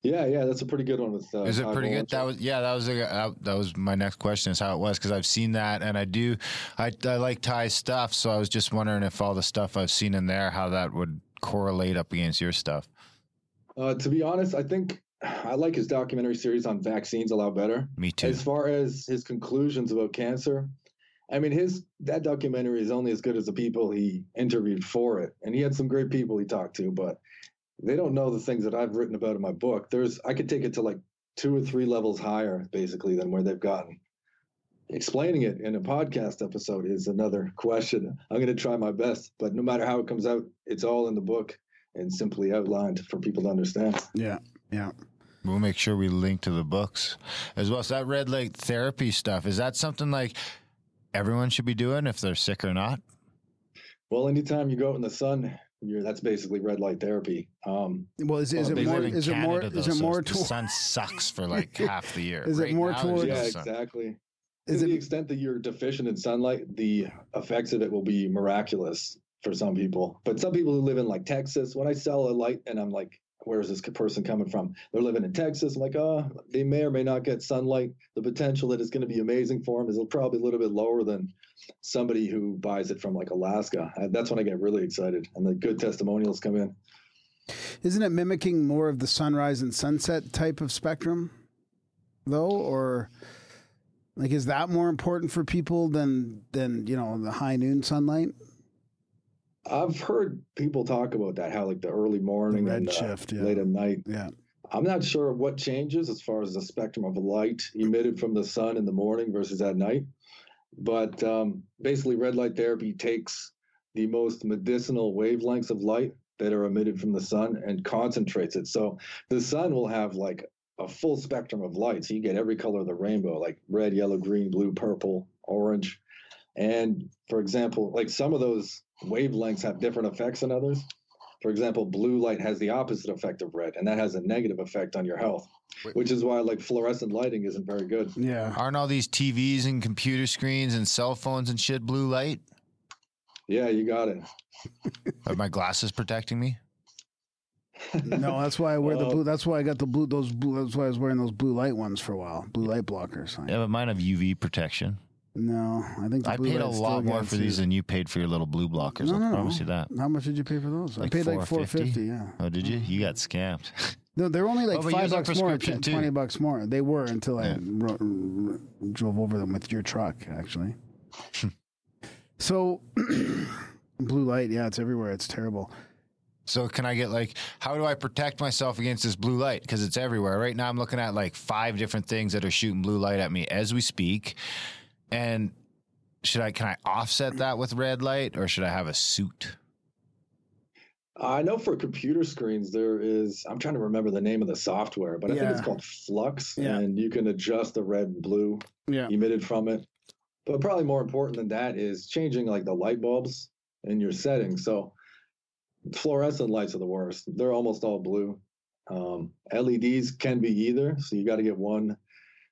Yeah, yeah, that's a pretty good one. With uh, Is it pretty good? That was yeah. That was a, uh, that was my next question. Is how it was because I've seen that and I do I I like Ty's stuff. So I was just wondering if all the stuff I've seen in there how that would correlate up against your stuff. Uh, to be honest, I think I like his documentary series on vaccines a lot better. Me too. As far as his conclusions about cancer, I mean, his that documentary is only as good as the people he interviewed for it, and he had some great people he talked to, but they don't know the things that I've written about in my book. There's I could take it to like two or three levels higher, basically, than where they've gotten. Explaining it in a podcast episode is another question. I'm going to try my best, but no matter how it comes out, it's all in the book and simply outlined for people to understand. Yeah. Yeah. We'll make sure we link to the books as well. So that red light therapy stuff is that something like everyone should be doing if they're sick or not? Well, anytime you go out in the sun, you're that's basically red light therapy. Um, Well, is, is Well, it they more live in is it more Canada, is it more the sun sucks for like half the year. Is it more now, towards- there's yeah, exactly. is to the extent that you're deficient in sunlight, the effects of it will be miraculous for some people. But some people who live in like Texas, when I sell a light and I'm like, where's this person coming from? They're living in Texas. I'm like, oh, they may or may not get sunlight. The potential that it's going to be amazing for them is probably a little bit lower than somebody who buys it from like Alaska. Uh, that's when I get really excited and the good testimonials come in. isn't it mimicking more of the sunrise and sunset type of spectrum though or like is that more important for people than than you know the high noon sunlight I've heard people talk about that, how like the early morning red and shift, yeah. late at night. yeah I'm not sure what changes as far as the spectrum of light emitted from the sun in the morning versus at night. But um, basically, red light therapy takes the most medicinal wavelengths of light that are emitted from the sun and concentrates it. So the sun will have like a full spectrum of light. So you get every color of the rainbow, like red, yellow, green, blue, purple, orange. And for example, like some of those wavelengths have different effects than others. For example, blue light has the opposite effect of red, and that has a negative effect on your health, Wait. which is why like fluorescent lighting isn't very good. yeah Aren't all these TVs and computer screens and cell phones and shit blue light? Yeah, you got it. Are my glasses protecting me? no that's why i wear the Well- blue that's why i got the blue those blue that's why i was wearing those blue light ones for a while blue light blockers Yeah, but mine have UV protection. No i think I paid a lot more for these than you paid for your little blue blockers. no, no, promise no. you that. how much did you pay for those i Like paid like 450? 450 yeah Oh, did you? Mm-hmm. You got scammed. No, they're only like Oh, five bucks more, prescription, 10, too. 20 bucks more. They were until I Yeah. ro- ro- drove over them with your truck, actually. so, blue light, yeah, it's everywhere. It's terrible. So can I get like, how do I protect myself against this blue light? Because it's everywhere. Right now, I'm looking at like five different things that are shooting blue light at me as we speak. And should I? Can I offset that with red light, or should I have a suit? I know for computer screens there is. I'm trying to remember the name of the software, but I think it's called f.lux, Yeah. and you can adjust the red and blue Yeah. emitted from it. But probably more important than that is changing like the light bulbs in your settings. So fluorescent lights are the worst. They're almost all blue. Um, LEDs can be either, so you got to get one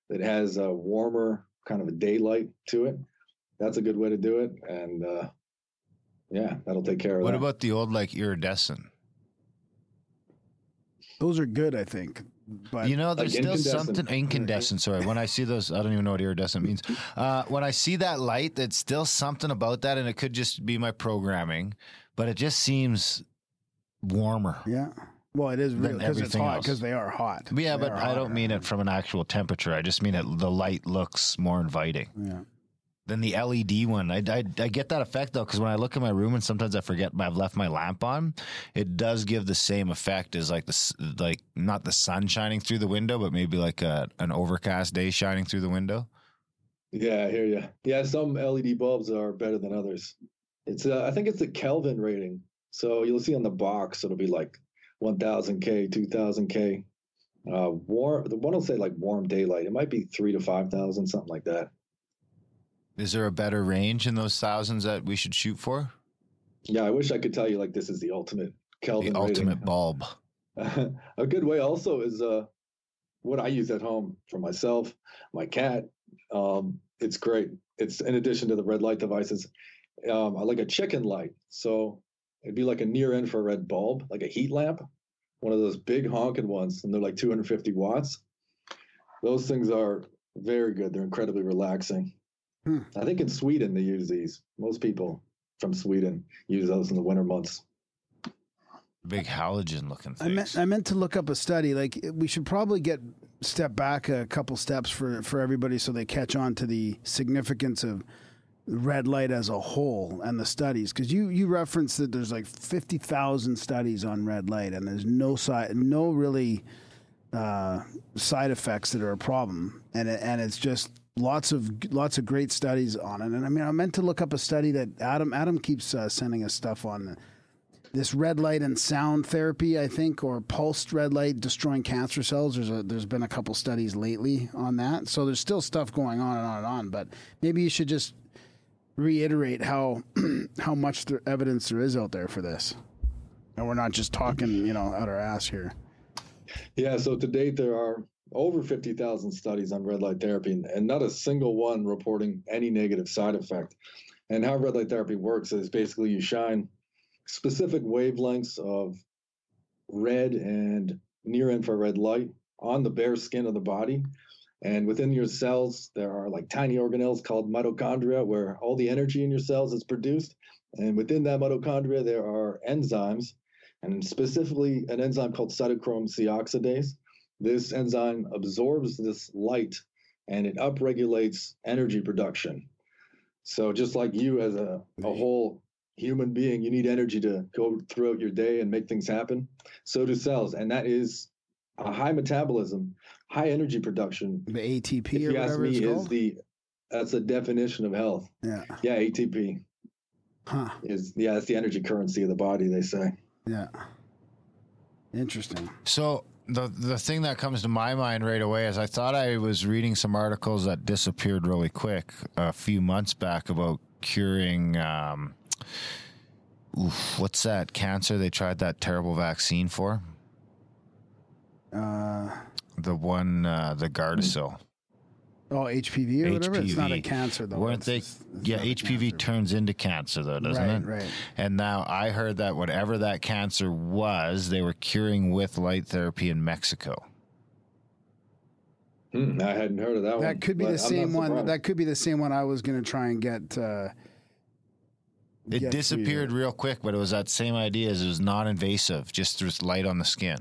that has a warmer kind of a daylight to it. That's a good way to do it, and uh, yeah, that'll take care of What that. about the old like iridescent? Those are good, I think. But you know, there's Like still something incandescent. Sorry, when I see those, I don't even know what iridescent means. Uh, when I see that light, there's still something about that, and it could just be my programming, but it just seems warmer. yeah. Well, it is Than real because it's hot because they are hot. Yeah, They but are I don't mean it from an actual temperature. I just mean it. The light looks more inviting Yeah. than the LED one. I, I, I get that effect though, because when I look in my room and sometimes I forget I've left my lamp on, it does give the same effect as like the like not the sun shining through the window, but maybe like a, an overcast day shining through the window. Yeah, I hear you. Yeah, some LED bulbs are better than others. It's uh, I think it's the Kelvin rating. So you'll see on the box it'll be like 1000K, 2000K. Uh, warm. The one will say like warm daylight. It might be three to five thousand, something like that. Is there a better range in those thousands that we should shoot for? Yeah, I wish I could tell you like this is the ultimate Kelvin The rating. ultimate bulb. a good way also is uh what I use at home for myself, my cat. Um, it's great. It's in addition to the red light devices, um, I like a chicken light. So it'd be like a near infrared bulb, like a heat lamp, one of those big honking ones, and they're like 250 watts. Those things are very good. They're incredibly relaxing. Hmm. I think in Sweden they use these. Most people from Sweden use those in the winter months. Big halogen looking I things. meant I meant to look up a study. Like we should probably get step back a couple steps for for everybody so they catch on to the significance of red light as a whole and the studies because you you referenced that there's like 50,000 studies on red light and there's no side no really uh, side effects that are a problem and it, and it's just lots of lots of great studies on it and I mean I meant to look up a study that Adam Adam keeps uh, sending us stuff on this red light and sound therapy, I think, or pulsed red light destroying cancer cells. There's a there's been a couple studies lately on that. So there's still stuff going on and on and on. But maybe you should just reiterate how how much evidence there is out there for this, and we're not just talking, you know, out our ass here. Yeah, so to date, there are over 50,000 studies on red light therapy, and- and not a single one reporting any negative side effect. And how red light therapy works is basically you shine specific wavelengths of red and near infrared light on the bare skin of the body. And within your cells, there are like tiny organelles called mitochondria, where all the energy in your cells is produced. And within that mitochondria, there are enzymes and specifically an enzyme called cytochrome C oxidase. This enzyme absorbs this light and it upregulates energy production. So just like you as a, a whole human being, you need energy to go throughout your day and make things happen. So do cells. And that is a high metabolism, high energy production. The ATP If or you ask me, is called. the that's the definition of health. yeah. Yeah, ATP Huh. is yeah, that's the energy currency of the body, they say. Yeah. Interesting. So the the thing that comes to my mind right away is I thought I was reading some articles that disappeared really quick a few months back about curing um, oof, what's that cancer they tried that terrible vaccine for? Uh, The one uh, the Gardasil. oh, HPV or whatever. It's not a HPV. cancer though. Weren't It's they? just- it's yeah, HPV cancer. turns into cancer though, doesn't right, it? Right. And now I heard that whatever that cancer was, they were curing with light therapy in Mexico. Hmm, I hadn't heard of that, one. That could be the same one. That could be the same one I was going to try and get. Uh, It get disappeared real quick, but it was that same idea as it was non-invasive, just through light on the skin.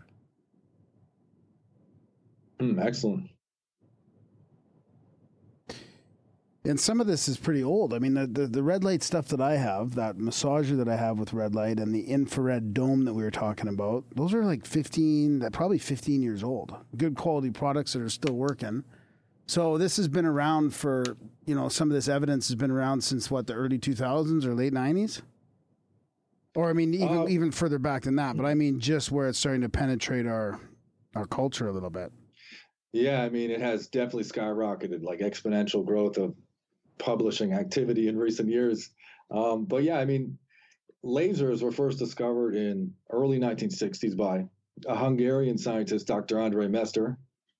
Hmm, excellent. And some of this is pretty old. I mean, the, the the red light stuff that I have, that massager that I have with red light, and the infrared dome that we were talking about, those are like fifteen, that probably fifteen years old. Good quality products that are still working. So this has been around for you know some of this evidence has been around since what the early two thousands or late nineties, or I mean even Uh, even further back than that. But I mean just where it's starting to penetrate our our culture a little bit. Yeah, I mean, it has definitely skyrocketed, like exponential growth of publishing activity in recent years. Um, but yeah, I mean, lasers were first discovered in early 1960s by a Hungarian scientist, Dr. Andre Mester.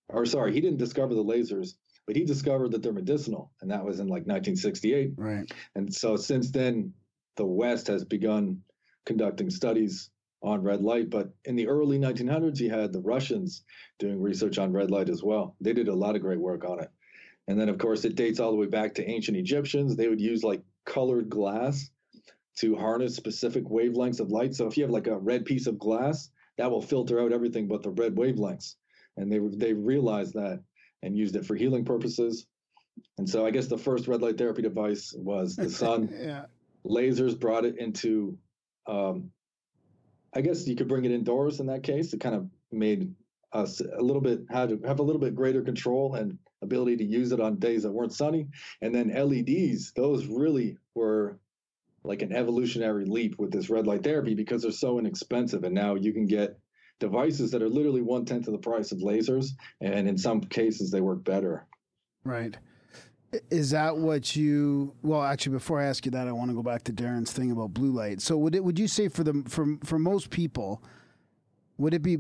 Or sorry, he didn't discover the lasers, but he discovered that they're medicinal, and that was in like 1968. Right. And so since then, the West has begun conducting studies on red light. But in the early 1900s, you had the Russians doing research on red light as well. They did a lot of great work on it. And then, of course, it dates all the way back to ancient Egyptians. They would use like colored glass to harness specific wavelengths of light. So if you have like a red piece of glass, that will filter out everything but the red wavelengths. And they they realized that and used it for healing purposes. And so I guess the first red light therapy device was the sun. Yeah. Lasers brought it into, um, I guess you could bring it indoors in that case. It kind of made us a little bit had to have a little bit greater control and ability to use it on days that weren't sunny. And then LEDs, those really were like an evolutionary leap with this red light therapy because they're so inexpensive. And now you can get devices that are literally one tenth of the price of lasers, and in some cases they work better. Right. Is that what you? Well, actually, before I ask you that, I want to go back to Darren's thing about blue light. So, would it? Would you say for the for for most people, would it be?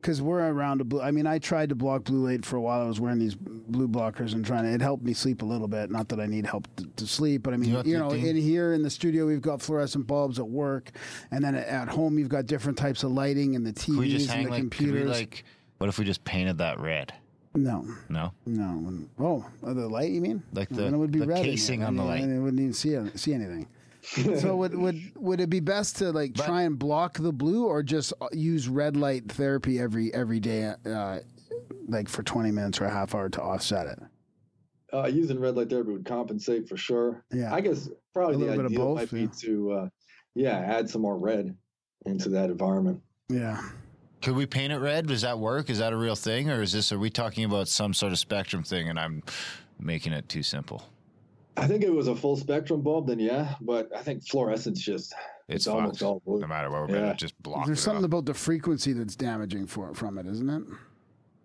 Because we're around a blue. I mean, I tried to block blue light for a while. I was wearing these blue blockers and trying to. It helped me sleep a little bit. Not that I need help to, to sleep, but I mean, You know you know, in here in the studio, we've got fluorescent bulbs at work, and then at home, you've got different types of lighting and the Could we just TVs and the like? Computers. like? What if we just painted that red? No, No. no. Oh, uh, the light? You mean? Like the- then it would be the red in casing on the light. and It wouldn't even see see anything. so would would would it be best to like But- try and block the blue or just uh, use red light therapy every every day, uh, like for twenty minutes or a half hour to offset it? Uh, using red light therapy would compensate for sure. Yeah. I guess probably A the little bit of ideal both, might be to, uh, yeah, add some more red into that environment. Yeah. Could we paint it red? Does that work? Is that a real thing, or is this? Are we talking about some sort of spectrum thing, and I'm making it too simple? I think it was a full spectrum bulb, then yeah, but I think fluorescence just It's, it's, almost all blue. No matter what we're Yeah. gonna just block There's it something off. about the frequency that's damaging for from it, isn't it?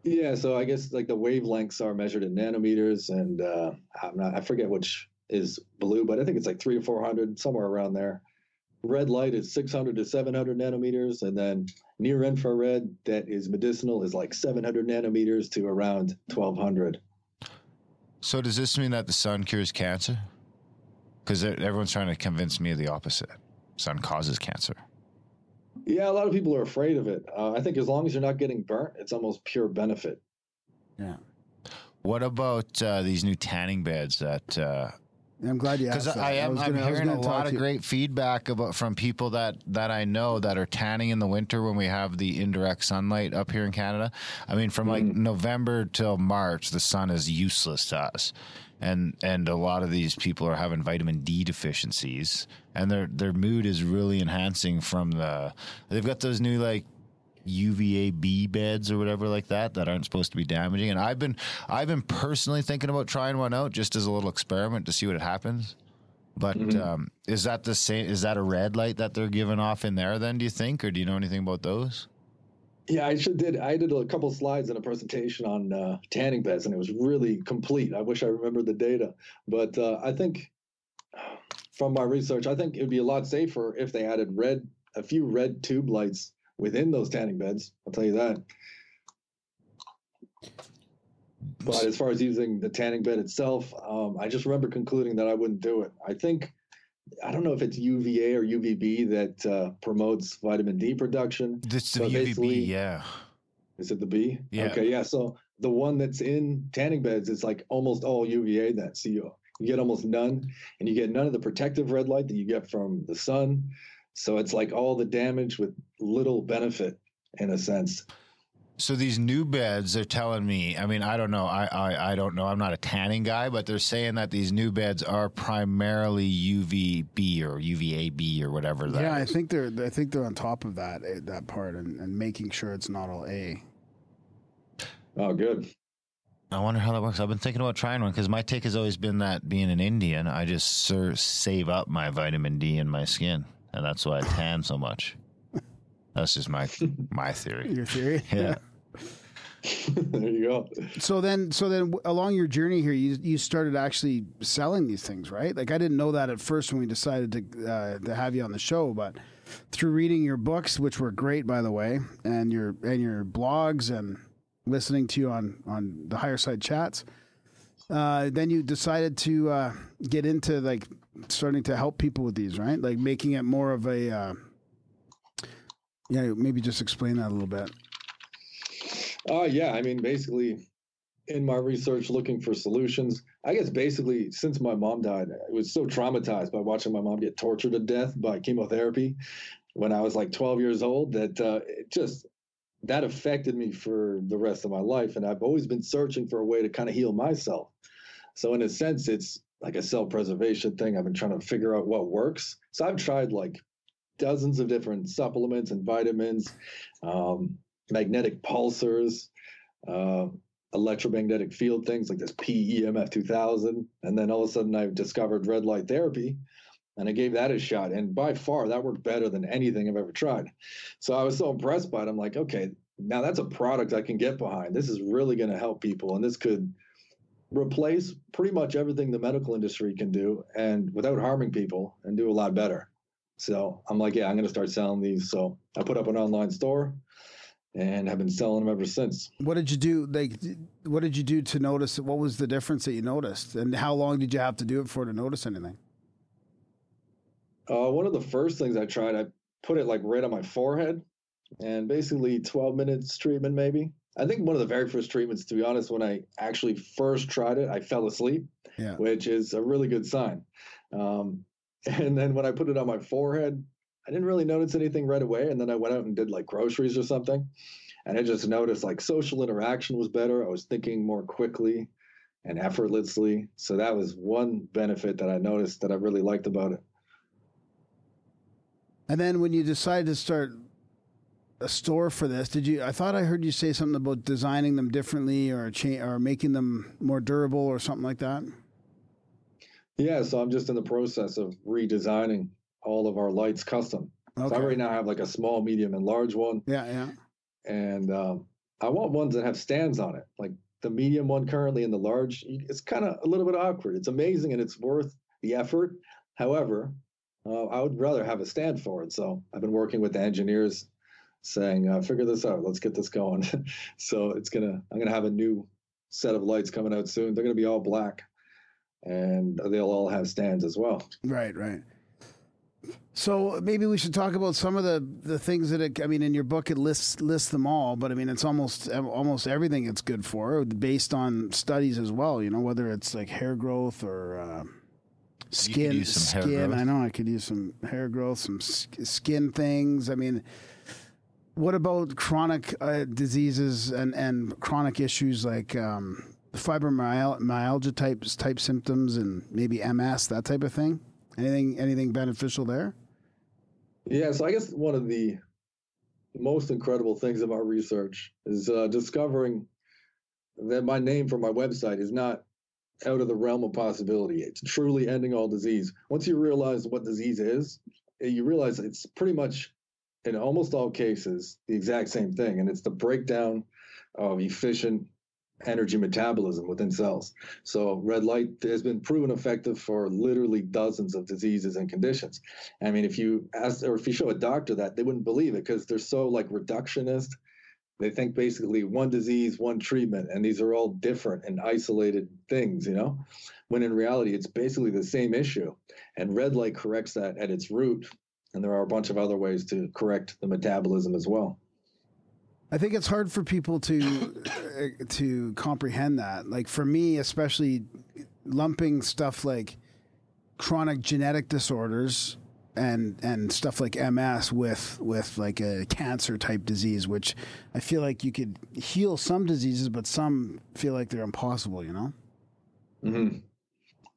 Yeah, so I guess like the wavelengths are measured in nanometers, and uh, I'm not, I forget which is blue, but I think it's like three or four hundred, somewhere around there. Red light is 600 to 700 nanometers, and then near infrared that is medicinal is like 700 nanometers to around 1200. So does this mean that the sun cures cancer? Because everyone's trying to convince me of the opposite. Sun causes cancer. Yeah, a lot of people are afraid of it. Uh, I think as long as you're not getting burnt, it's almost pure benefit. Yeah. What about uh, these new tanning beds that? uh, I'm glad you asked Because. I am, I was hearing a lot of you- great feedback about from people that that I know that are tanning in the winter when we have the indirect sunlight up here in Canada. I mean, from like mm-hmm. November till March, the sun is useless to us, and and a lot of these people are having vitamin D deficiencies, and their their mood is really enhancing from the. They've got those new like UVAB beds or whatever like that that aren't supposed to be damaging. And I've been I've been personally thinking about trying one out just as a little experiment to see what happens. But um, is that the same? Is that a red light that they're giving off in there? Then do you think, or do you know anything about those? Yeah, I should did. I did a couple slides in a presentation on uh, tanning beds, and it was really complete. I wish I remembered the data, but uh, I think from my research, I think it would be a lot safer if they added red, a few red tube lights within those tanning beds. I'll tell you that. But as far as using the tanning bed itself, um, I just remember concluding that I wouldn't do it. I think I don't know if it's UVA or UVB that uh, promotes vitamin D production. The So basically- UVB, yeah. Is it the B? Yeah. Okay, yeah. So the one that's in tanning beds is like almost all UVA then. So you, you get almost none, and you get none of the protective red light that you get from the sun. So it's like all the damage with little benefit in a sense. So these new beds, they're telling me. I mean, I don't know. I, I I don't know. I'm not a tanning guy, but they're saying that these new beds are primarily UVB or UVAB or whatever that. Yeah, I think they're I think they're on top of that eh, that part and, and making sure it's not all A. Oh, good. I wonder how that works. I've been thinking about trying one because my take has always been that being an Indian, I just sir, save up my vitamin D in my skin, and that's why I tan so much. That's just my my theory. Your theory? Yeah. there you go. So then, so then, along your journey here, you you started actually selling these things, right? Like I didn't know that at first when we decided to uh, to have you on the show, but through reading your books, which were great, by the way, and your and your blogs and listening to you on on the higher side chats, uh, then you decided to uh, get into like starting to help people with these, right? Like making it more of a uh, yeah, maybe just explain that a little bit. Uh, yeah, I mean, basically, in my research looking for solutions, I guess basically since my mom died, I was so traumatized by watching my mom get tortured to death by chemotherapy when I was like 12 years old that uh, it just that affected me for the rest of my life. And I've always been searching for a way to kind of heal myself. So in a sense, it's like a self-preservation thing. I've been trying to figure out what works. So I've tried like dozens of different supplements and vitamins, um, magnetic pulsars, uh, electromagnetic field things like this PEMF 2000. And then all of a sudden I discovered red light therapy and I gave that a shot. And by far that worked better than anything I've ever tried. So I was so impressed by it. I'm like, okay, now that's a product I can get behind. This is really going to help people. And this could replace pretty much everything the medical industry can do and without harming people and do a lot better. So I'm like, yeah, I'm going to start selling these. So I put up an online store and have been selling them ever since. What did you do? Like, what did you do to notice? What was the difference that you noticed, and how long did you have to do it for to notice anything? Uh, one of the first things I tried, I put it like right on my forehead, and basically 12 minutes treatment, maybe. I think one of the very first treatments, to be honest, when I actually first tried it, I fell asleep, Yeah. which is a really good sign. Um, and then when I put it on my forehead, I didn't really notice anything right away. And then I went out and did like groceries or something. And I just noticed like social interaction was better. I was thinking more quickly and effortlessly. So that was one benefit that I noticed that I really liked about it. And then when you decided to start a store for this, did you? I thought I heard you say something about designing them differently or cha- or making them more durable or something like that. Yeah, so I'm just in the process of redesigning all of our lights custom. So I Okay. right now have like a small, medium, and large one, Yeah, yeah. and um, I want ones that have stands on it. Like the medium one currently and the large, it's kind of a little bit awkward. It's amazing and it's worth the effort. However, uh, I would rather have a stand for it. So I've been working with the engineers, saying, uh, "Figure this out. Let's get this going." so it's gonna, I'm gonna have a new set of lights coming out soon. They're gonna be all black, and they'll all have stands as well. Right, right. So maybe we should talk about some of the, the things that it, I mean, in your book it lists lists them all, but I mean it's almost almost everything it's good for, based on studies as well. You know, whether it's like hair growth or uh, skin. use some hair skin. growth. I know I could use some hair growth, some skin things. I mean, what about chronic uh, diseases and and chronic issues like um, fibromyalgia types type symptoms and maybe MS that type of thing? Anything anything beneficial there? Yeah, so I guess one of the most incredible things about research is uh, discovering that my name for my website is not out of the realm of possibility. It's truly ending all disease. Once you realize what disease is, you realize it's pretty much, in almost all cases, the exact same thing. And it's the breakdown of efficient energy metabolism within cells. So, red light has been proven effective for literally dozens of diseases and conditions. I mean, if you ask or if you show a doctor that, they wouldn't believe it because they're so like reductionist. They think basically one disease, one treatment, and these are all different and isolated things, you know? When in reality, it's basically the same issue. And red light corrects that at its root. And there are a bunch of other ways to correct the metabolism as well. I think it's hard for people to uh, to comprehend that. Like for me, especially lumping stuff like chronic genetic disorders and and stuff like MS with with like a cancer type disease, which I feel like you could heal some diseases, but some feel like they're impossible. You know? hmm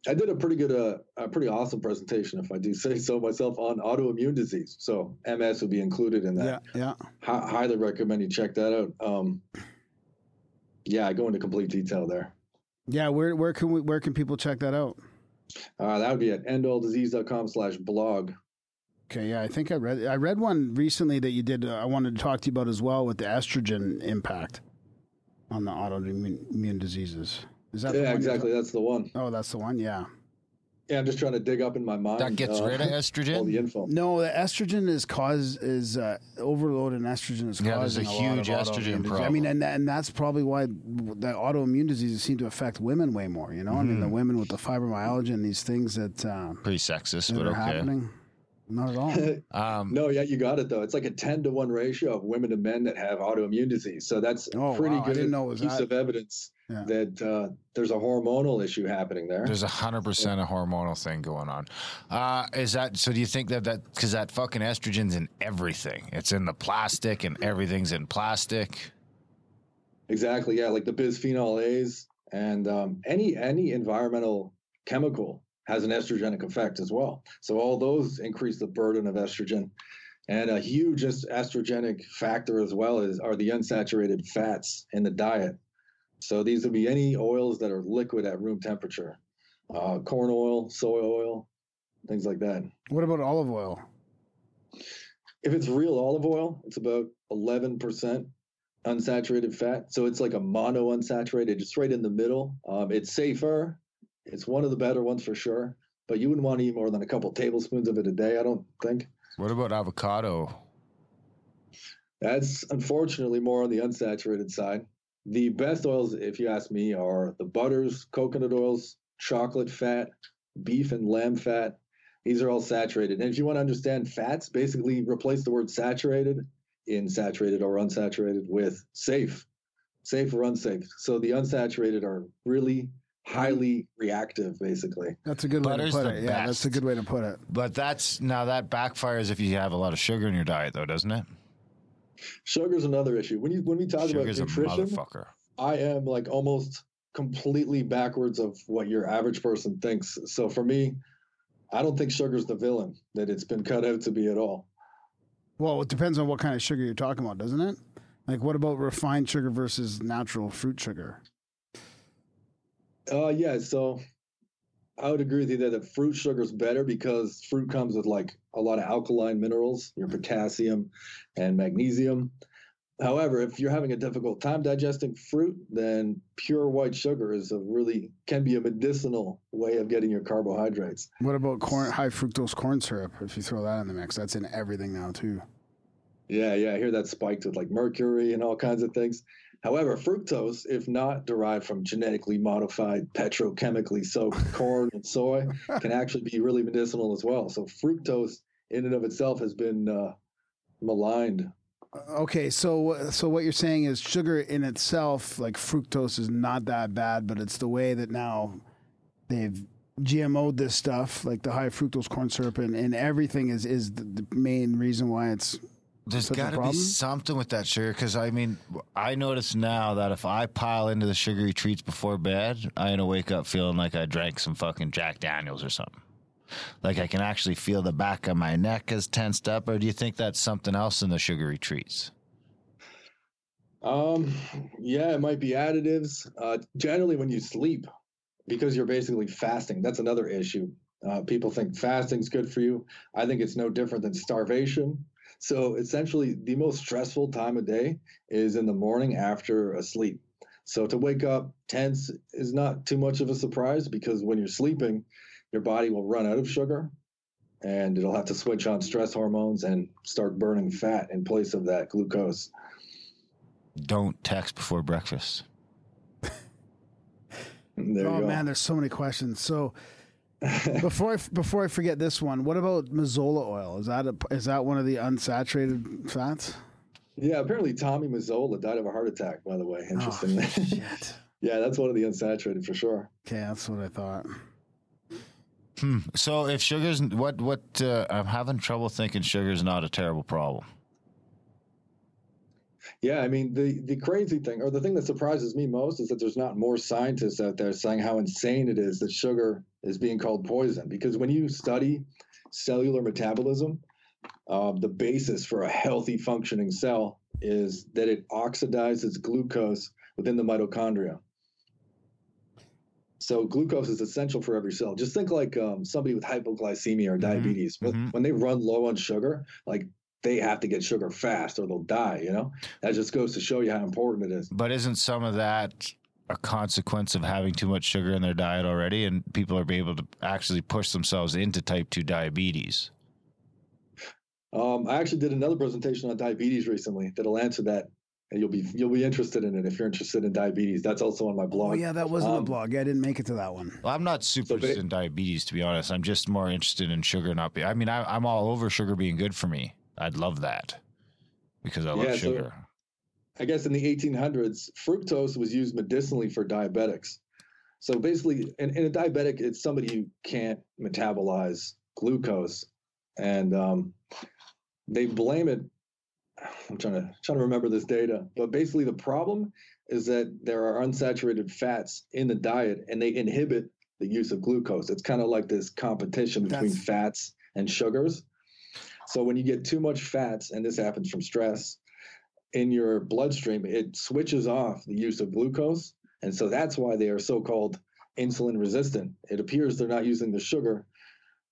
I did a pretty good, uh, a pretty awesome presentation, if I do say so myself, on autoimmune disease. So MS would be included in that. Yeah, yeah. Hi- highly recommend you check that out. Um, yeah, I go into complete detail there. Yeah, where where can we where can people check that out? Uh, that would be at endalldisease.com slash blog. Okay, yeah, I think I read I read one recently that you did. Uh, I wanted to talk to you about as well with the estrogen impact. on the autoimmune diseases. Is that the Yeah, one exactly. That's the one. Oh, that's the one. Yeah. Yeah, I'm just trying to dig up in my mind. That gets uh, rid of estrogen. all the estrogen. info. No, the estrogen is cause is uh, overload in estrogen is Yeah, there's causing a a, lot huge of estrogen autoimmune disease. I mean, and and that's probably why the autoimmune diseases seem to affect women way more. You know, I mean, the women with the fibromyalgia and these things that, uh, Pretty sexist, that but are okay. happening. Not at all. Um, No, yeah, you got it though. It's like a ten to one ratio of women to men that have autoimmune disease. So that's Oh, pretty wow. Good didn't know piece that. of evidence Yeah. that uh, there's a hormonal issue happening there. There's a hundred percent a hormonal thing going on. Uh, is that so? Do you think that that because that fucking estrogen's in everything? It's in the plastic, and everything's in plastic. Exactly. Yeah, like the bisphenol A's and um, any any environmental chemical has an estrogenic effect as well. So all those increase the burden of estrogen. And a huge estrogenic factor as well is are the unsaturated fats in the diet. So these would be any oils that are liquid at room temperature, uh, corn oil, soy oil, things like that. what about olive oil? If it's real olive oil, it's about 11% unsaturated fat. So it's like a mono unsaturated, just right in the middle. Um, it's safer. It's one of the better ones for sure. But you wouldn't want to eat more than a couple tablespoons of it a day, I don't think. What about avocado? That's unfortunately more on the unsaturated side. The best oils, if you ask me, are the butters, coconut oils, chocolate fat, beef and lamb fat. These are all saturated. And if you want to understand fats, basically replace the word saturated in saturated or unsaturated with safe, safe or unsafe. So the unsaturated are really Mm-hmm. highly reactive, basically. That's a good way to put the it. Yeah, that's a good way to put it. But that's now that backfires if you have a lot of sugar in your diet, though, doesn't it? Sugar's another issue. When you when we talk Sugar's a about nutrition, motherfucker. I am like almost completely backwards of what your average person thinks. So for me, I don't think sugar's the villain that it's been cut out to be at all. Well, it depends on what kind of sugar you're talking about, doesn't it? Like, what about refined sugar versus natural fruit sugar? Uh, yeah. So I would agree with you that the fruit sugar is better because fruit comes with like a lot of alkaline minerals, your potassium and magnesium. However, if you're having a difficult time digesting fruit, then pure white sugar is a really can be a medicinal way of getting your carbohydrates. What about corn, high fructose corn syrup? If you throw that in the mix, that's in everything now too. Yeah, yeah, I hear that spiked with like mercury and all kinds of things. However, fructose, if not derived from genetically modified petrochemically soaked corn and soy, can actually be really medicinal as well. So fructose in and of itself has been uh, maligned. Okay, so so what you're saying is sugar in itself, like fructose, is not that bad, but it's the way that now they've GMO'd this stuff, like the high fructose corn syrup, and, and everything is is the, the main reason why it's There's Such got to be something with that sugar because I mean, I notice now that if I pile into the sugary treats before bed, I'm gonna wake up feeling like I drank some fucking Jack Daniels or something. Like I can actually feel the back of my neck is tensed up, or do you think that's something else in the sugary treats? Um, yeah, it might be additives. Uh, generally, when you sleep, because you're basically fasting, that's another issue. Uh, people think fasting's good for you. I think it's no different than starvation. So essentially, the most stressful time of day is in the morning after a sleep. So to wake up tense is not too much of a surprise because when you're sleeping, your body will run out of sugar and it'll have to switch on stress hormones and start burning fat in place of that glucose. Don't text before breakfast. There oh you go. man, there's so many questions. So before I before I forget this one, what about Mazola oil? Is that a, is that one of the unsaturated fats? Yeah, apparently Tommy Mazzola died of a heart attack, by the way. interesting. Oh, shit. yeah, that's one of the unsaturated for sure. Okay, that's what I thought. Hmm. So if sugar's what what uh, I'm having trouble thinking sugar's not a terrible problem. Yeah, I mean the the crazy thing, or the thing that surprises me most, is that there's not more scientists out there saying how insane it is that sugar is being called poison. Because when you study cellular metabolism, um, the basis for a healthy functioning cell is that it oxidizes glucose within the mitochondria. So glucose is essential for every cell. Just think like um, somebody with hypoglycemia or diabetes. When- mhm. When they run low on sugar, like they have to get sugar fast or they'll die. You know, that just goes to show you how important it is. But isn't some of that a consequence of having too much sugar in their diet already, and people are able to actually push themselves into type two diabetes? Um, I actually did another presentation on diabetes recently that'll answer that, and you'll be you'll be interested in it if you're interested in diabetes. That's also on my blog. Oh yeah, that was on a Um, blog. I didn't make it to that one. Well, I'm not super So interested in diabetes, to be honest. I'm just more interested in sugar not be. I mean, I, I'm all over sugar being good for me. I'd love that because I love Yeah, so- sugar. I guess in the 1800s, fructose was used medicinally for diabetics. So basically, in, in a diabetic, it's somebody who can't metabolize glucose, and um, they blame it. I'm trying to trying to remember this data, but basically the problem is that there are unsaturated fats in the diet, and they inhibit the use of glucose. It's kind of like this competition between That's- fats and sugars. So when you get too much fats, and this happens from stress, in your bloodstream, it switches off the use of glucose. And so that's why they are so called insulin resistant. It appears they're not using the sugar,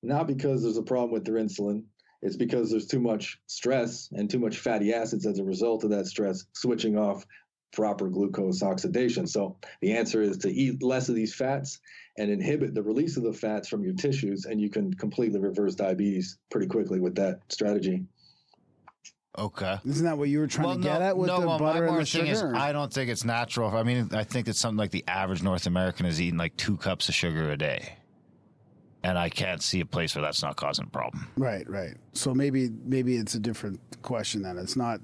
not because there's a problem with their insulin. It's because there's too much stress and too much fatty acids as a result of that stress switching off proper glucose oxidation. So the answer is to eat less of these fats and inhibit the release of the fats from your tissues, and you can completely reverse diabetes pretty quickly with that strategy. Okay. Isn't that what you were trying to get at with the well, butter my and the sugar? is, I don't think it's natural. I mean, I think it's something like the average North American is eating like two cups of sugar a day, and I can't see a place where that's not causing a problem. Right, right. So maybe maybe it's a different question then. It's not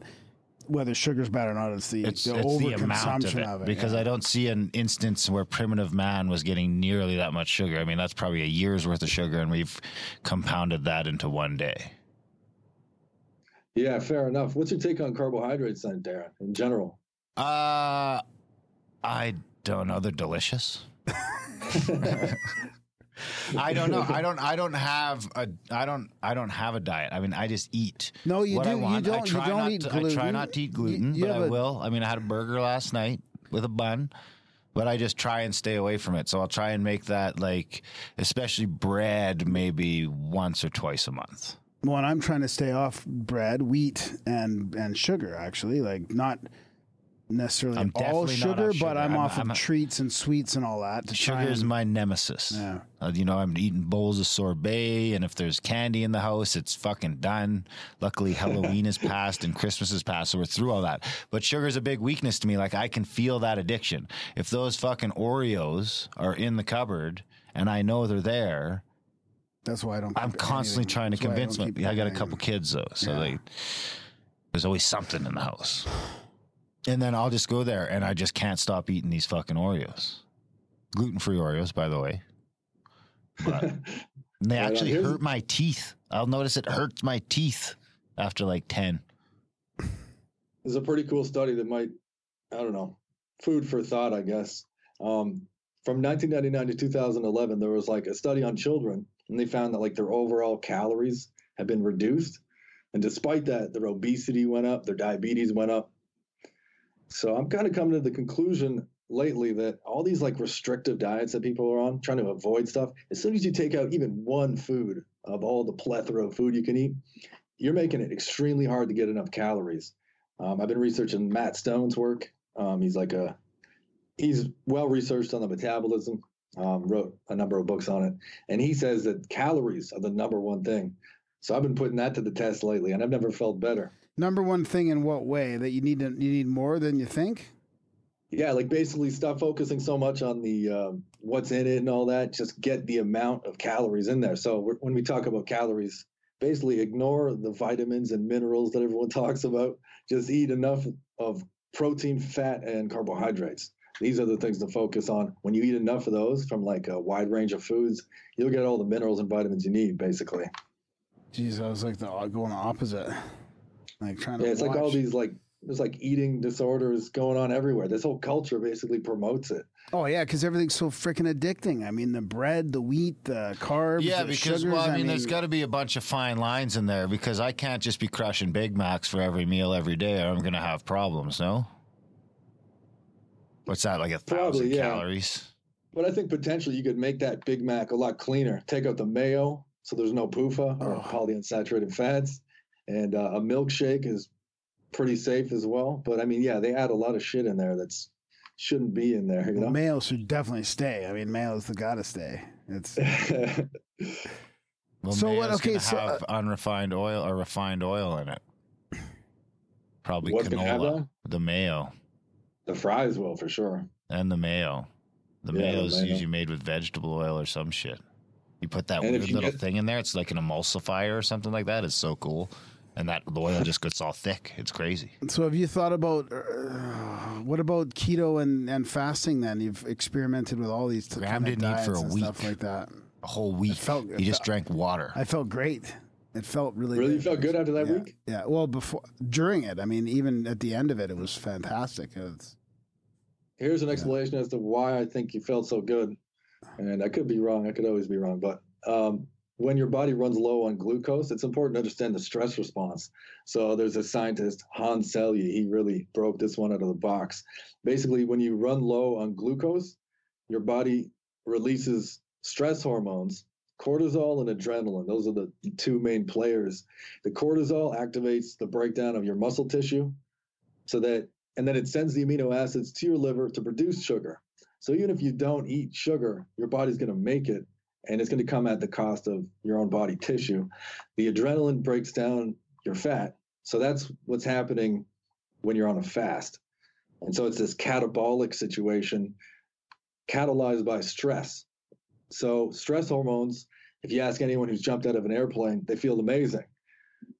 whether sugar's bad or not. It's the It's, the it's the amount of overconsumption it, of it. because yeah. I don't see an instance where primitive man was getting nearly that much sugar. I mean, that's probably a year's worth of sugar, and we've compounded that into one day. Yeah, fair enough. What's your take on carbohydrates then, Darren, in general? Uh, I don't know. They're delicious. I don't know. I don't. I don't have a. I don't. I don't have a diet. I mean, I just eat. No, you what do- I you want. I don't- you try don't not eat to, I try not to eat gluten, you but have I a- will. I mean, I had a burger last night with a bun, but I just try and stay away from it. So I'll try and make that like, especially bread, maybe once or twice a month. Well, and I'm trying to stay off bread, wheat, and and sugar. Actually, like not necessarily I'm all not sugar, but. I'm, I'm- off I'm of a- treats and sweets and all that. Sugar is my nemesis. Yeah. Uh, you know, I'm eating bowls of sorbet, and if there's candy in the house, it's fucking done. Luckily, Halloween is past and Christmas is past, so we're through all that. But sugar is a big weakness to me. Like, I can feel that addiction. If those fucking Oreos are in the cupboard and I know they're there, That's why I don't. I'm constantly anything. trying to That's why I convince don't them. keep I got a couple kids, though, so Yeah. like, there's always something in the house. And then I'll just go there and I just can't stop eating these fucking Oreos. Gluten free Oreos, by the way. But they actually hurt my teeth. I'll notice it hurts my teeth after like 10. There's a pretty cool study that might, I don't know, food for thought, I guess. Um, from 1999 to 2011, there was like a study on children, and they found that like their overall calories have been reduced, and despite that, their obesity went up, their diabetes went up. So I'm kind of coming to the conclusion lately that all these like restrictive diets that people are on, trying to avoid stuff, as soon as you take out even one food of all the plethora of food you can eat, you're making it extremely hard to get enough calories. Um, I've been researching Matt Stone's work. Um, he's like a he's well researched on the metabolism. Um, wrote a number of books on it, and he says that calories are the number one thing. So I've been putting that to the test lately, and I've never felt better. Number one thing in what way that you need to, you need more than you think? Yeah, like basically stop focusing so much on the um, what's in it and all that. Just get the amount of calories in there. So we're, when we talk about calories, basically ignore the vitamins and minerals that everyone talks about. Just eat enough of protein, fat, and carbohydrates. These are the things to focus on. When you eat enough of those from like a wide range of foods, you'll get all the minerals and vitamins you need, basically. Jeez, I was like the uh, going the opposite. Like trying to. Yeah, it's like all these like there's like eating disorders going on everywhere. This whole culture basically promotes it. Oh yeah, because everything's so freaking addicting. I mean, the bread, the wheat, the carbs. Yeah, the because sugars, well, I mean, there's got to be a bunch of fine lines in there because I can't just be crushing Big Macs for every meal every day, or I'm going to have problems. No, what's that like a thousand Probably, yeah. calories? But I think potentially you could make that Big Mac a lot cleaner. Take out the mayo, so there's no PUFA or Oh. polyunsaturated fats, and uh, a milkshake is pretty safe as well. But I mean, yeah, they add a lot of shit in there that's shouldn't be in there. You Well, know. male should definitely stay. I mean, male's the gotta stay. It's Well, So what- okay, gonna so, uh, unrefined oil or refined oil in it. Probably What's canola, the mayo, the fries will for sure. and the mayo. The Yeah, the mayo's mayo. usually made with vegetable oil or some shit. You put that And weird little get- thing in there. It's like an emulsifier or something like that. It's so cool, and that the oil just gets all thick. It's crazy. so. Have you thought about uh, what about keto and, and fasting? Then you've experimented with all these t- Graham kind of didn't eat for a and week. stuff like that. A whole week. felt- he just felt- drank water. I felt great. It felt really Really, good. felt good after that yeah. week. Yeah. Well, before during it, I mean, even at the end of it, it was fantastic. It's, Here's an explanation as to why I think you felt so good. And I could be wrong. I could always be wrong. But um, when your body runs low on glucose, it's important to understand the stress response. So there's a scientist, Hans Selye, he really broke this one out of the box. Basically, when you run low on glucose, your body releases stress hormones, cortisol and adrenaline. Those are the two main players. The cortisol activates the breakdown of your muscle tissue so that and then it sends the amino acids to your liver to produce sugar. So even if you don't eat sugar, your body's going to make it, and it's going to come at the cost of your own body tissue. The adrenaline breaks down your fat. So that's what's happening when you're on a fast. And so it's this catabolic situation catalyzed by stress. So stress hormones, if you ask anyone who's jumped out of an airplane, they feel amazing.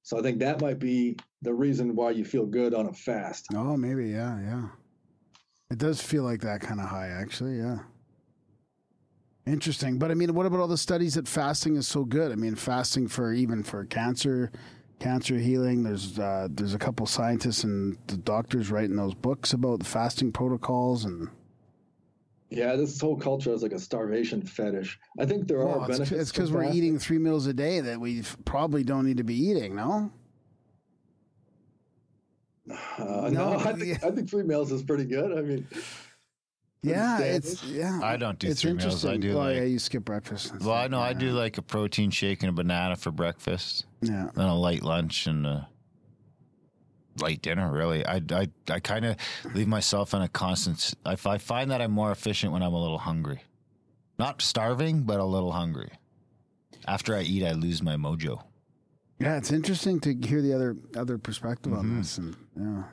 So I think that might be the reason why you feel good on a fast. oh, maybe. Yeah. Yeah. It does feel like that kind of high, actually. Yeah. Interesting. But I mean, what about all the studies that fasting is so good? I mean, fasting for even for cancer, cancer healing. There's uh, there's a couple scientists and the doctors writing those books about the fasting protocols and Yeah, this whole culture has like a starvation fetish. I think there Well, are it's benefits. it's because we're fasting. eating three meals a day that we probably don't need to be eating. No. Uh, no, No, I think I think three meals is pretty good. I mean, Yeah, it's yeah. I don't do it's three meals. I do Oh like. yeah, you skip breakfast. and well, I stuff, know I do like a protein shake and a banana for breakfast, Yeah. then a light lunch and a light dinner. Really, I I, I kind of leave myself in a constant. I, I find that I'm more efficient when I'm a little hungry, not starving, but a little hungry. After I eat, I lose my mojo. Yeah, it's interesting to hear the other other perspective Mhm. on this, and yeah.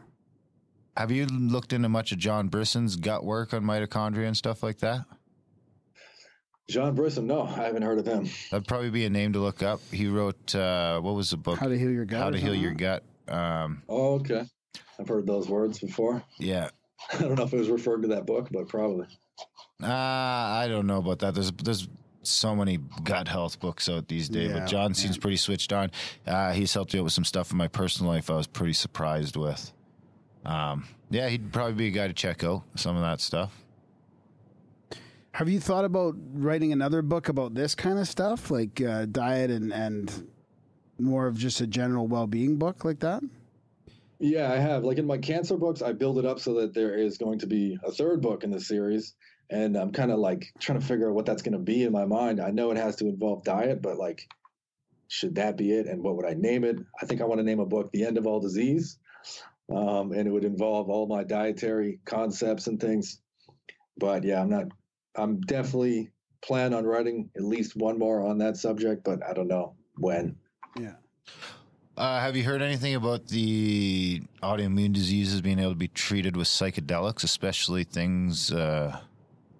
Have you looked into much of John Brisson's gut work on mitochondria and stuff like that? John Brisson. No, I haven't heard of him. That'd probably be a name to look up. He wrote uh, what was the book? How to heal your gut. How to heal your gut. Um, Oh, okay. I've heard those words before. yeah, I don't know if it was referred to that book, but probably. Uh, I don't know about that. There's there's so many gut health books out these days, Yeah, but John seems pretty switched on. Uh, he's helped me out with some stuff in my personal life. I was pretty surprised with. Um, yeah, he'd probably be a guy to check out some of that stuff. Have you thought about writing another book about this kind of stuff, like uh, diet and and more of just a general well being book like that? Yeah, I have. Like in my cancer books, I build it up so that there is going to be a third book in the series. And I'm kind of like trying to figure out what that's going to be in my mind. I know it has to involve diet, but like, should that be it? And what would I name it? I think I want to name a book The End of All Disease. Um, and it would involve all my dietary concepts and things. But yeah, I'm not, I'm definitely plan on writing at least one more on that subject, but I don't know when. Yeah. Uh, have you heard anything about the autoimmune diseases being able to be treated with psychedelics, especially things uh,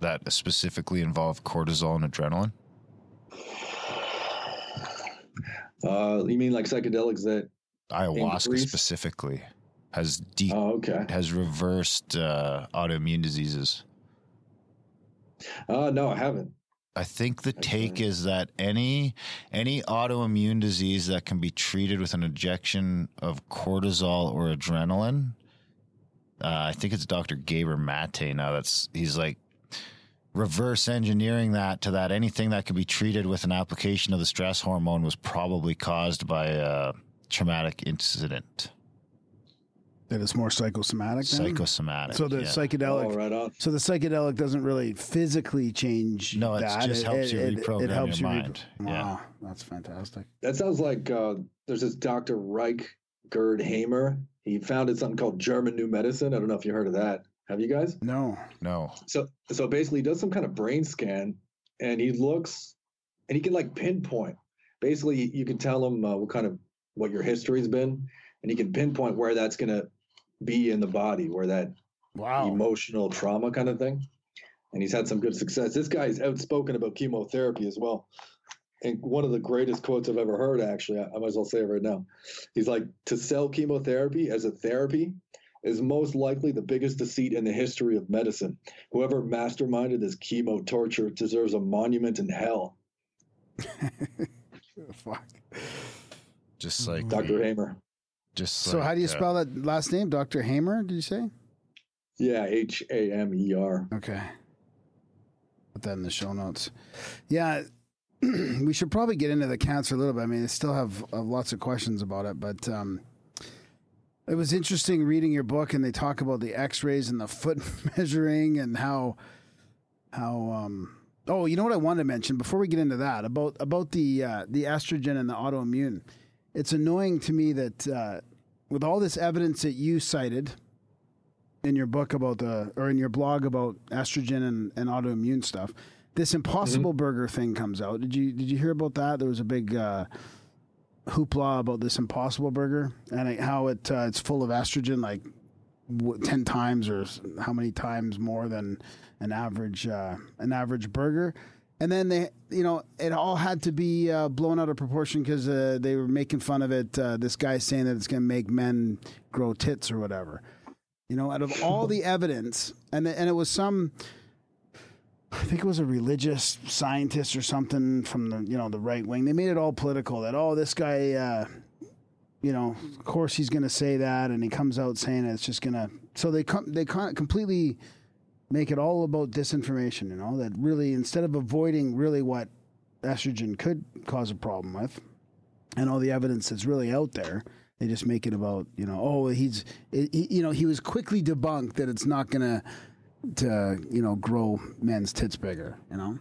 that specifically involve cortisol and adrenaline? Uh, you mean like psychedelics that? Ayahuasca Increase- specifically has de- Oh, okay. has reversed uh, autoimmune diseases. Uh, no, I haven't. I think the take Okay. is that any any autoimmune disease that can be treated with an injection of cortisol or adrenaline. Uh, I think it's Dr. Gabor Mate now. That's he's like reverse engineering that to that anything that could be treated with an application of the stress hormone was probably caused by a traumatic incident. That it's more psychosomatic. Then? psychosomatic. So the yeah. psychedelic. Oh, right on. So the psychedelic doesn't really physically change. No, it that. just helps you reprogram your re- mind. Wow, Yeah. that's fantastic. That sounds like uh, there's this Dr. Ryke Geerd Hamer. He founded something called German New Medicine. I don't know if you heard of that. Have you guys? No, no. So so basically he does some kind of brain scan and he looks and he can like pinpoint. Basically you can tell him uh, what kind of what your history's been and he can pinpoint where that's going to be in the body, where that wow. emotional trauma kind of thing. And he's had some good success. This guy is outspoken about chemotherapy as well. And one of the greatest quotes I've ever heard, actually, I, I might as well say it right now. He's like, to sell chemotherapy as a therapy is most likely the biggest deceit in the history of medicine. Whoever masterminded this chemo torture deserves a monument in hell. Fuck. Just like Dr. the- Hamer. Just So like, how do you uh, spell that last name? Dr. Hamer, did you say? Yeah, H A M E R. Okay. Put that in the show notes. Yeah, we should probably get into the cancer a little bit. I mean, I still have uh, lots of questions about it, but um, it was interesting reading your book, and they talk about the X-rays and the foot measuring and how how. Um, oh, you know what I wanted to mention before we get into that about about the uh, the estrogen and the autoimmune. It's annoying to me that uh, with all this evidence that you cited in your book about the or in your blog about estrogen and, and autoimmune stuff. This Impossible Burger thing comes out. Did you did you hear about that? There was a big uh, hoopla about this Impossible Burger and it, how it uh, it's full of estrogen, like w- ten times or how many times more than an average uh, an average burger. And then they, you know, it all had to be uh, blown out of proportion because uh, they were making fun of it. Uh, this guy saying that it's going to make men grow tits or whatever. You know, out of all the evidence, and and it was some, I think it was a religious scientist or something from the you know the right wing. They made it all political. That oh, this guy, uh, you know, of course he's going to say that, and he comes out saying it's just going to. So they come, they completely make it all about disinformation. You know, that really instead of avoiding really what estrogen could cause a problem with, and all the evidence that's really out there. They just make it about you know oh he's he, you know he was quickly debunked that it's not gonna to you know grow men's tits bigger you know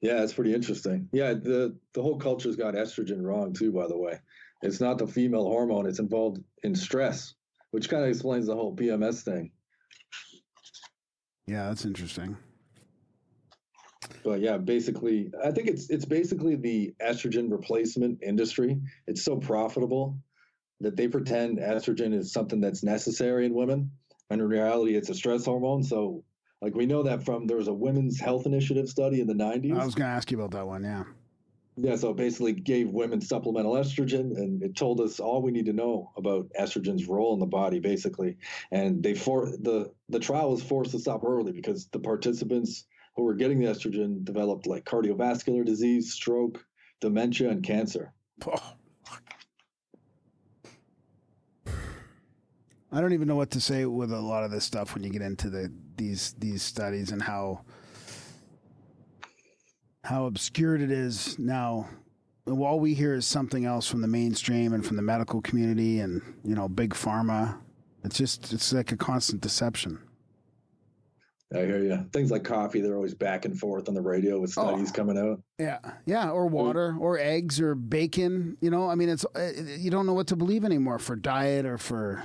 Yeah, it's pretty interesting. Yeah, the the whole culture's got estrogen wrong too. By the way, it's not the female hormone; it's involved in stress, which kind of explains the whole PMS thing. Yeah that's interesting But yeah, basically, I think it's it's basically the estrogen replacement industry. It's so profitable that they pretend estrogen is something that's necessary in women, and in reality, it's a stress hormone. So, like we know that from there was a women's health initiative study in the '90s. I was gonna ask you about that one yeah Yeah, so basically gave women supplemental estrogen, and it told us all we need to know about estrogen's role in the body, basically. And they for the the trial was forced to stop early because the participants who were getting the estrogen developed like cardiovascular disease, stroke, dementia, and cancer. I don't even know what to say with a lot of this stuff when you get into the these these studies and how how obscured it is now. All we hear is something else from the mainstream and from the medical community and you know big pharma. It's just it's like a constant deception. I hear you. Things like coffee, they're always back and forth on the radio with studies Oh. coming out. Yeah, yeah, or water, or eggs, or bacon. You know, I mean, it's uh, you don't know what to believe anymore for diet or for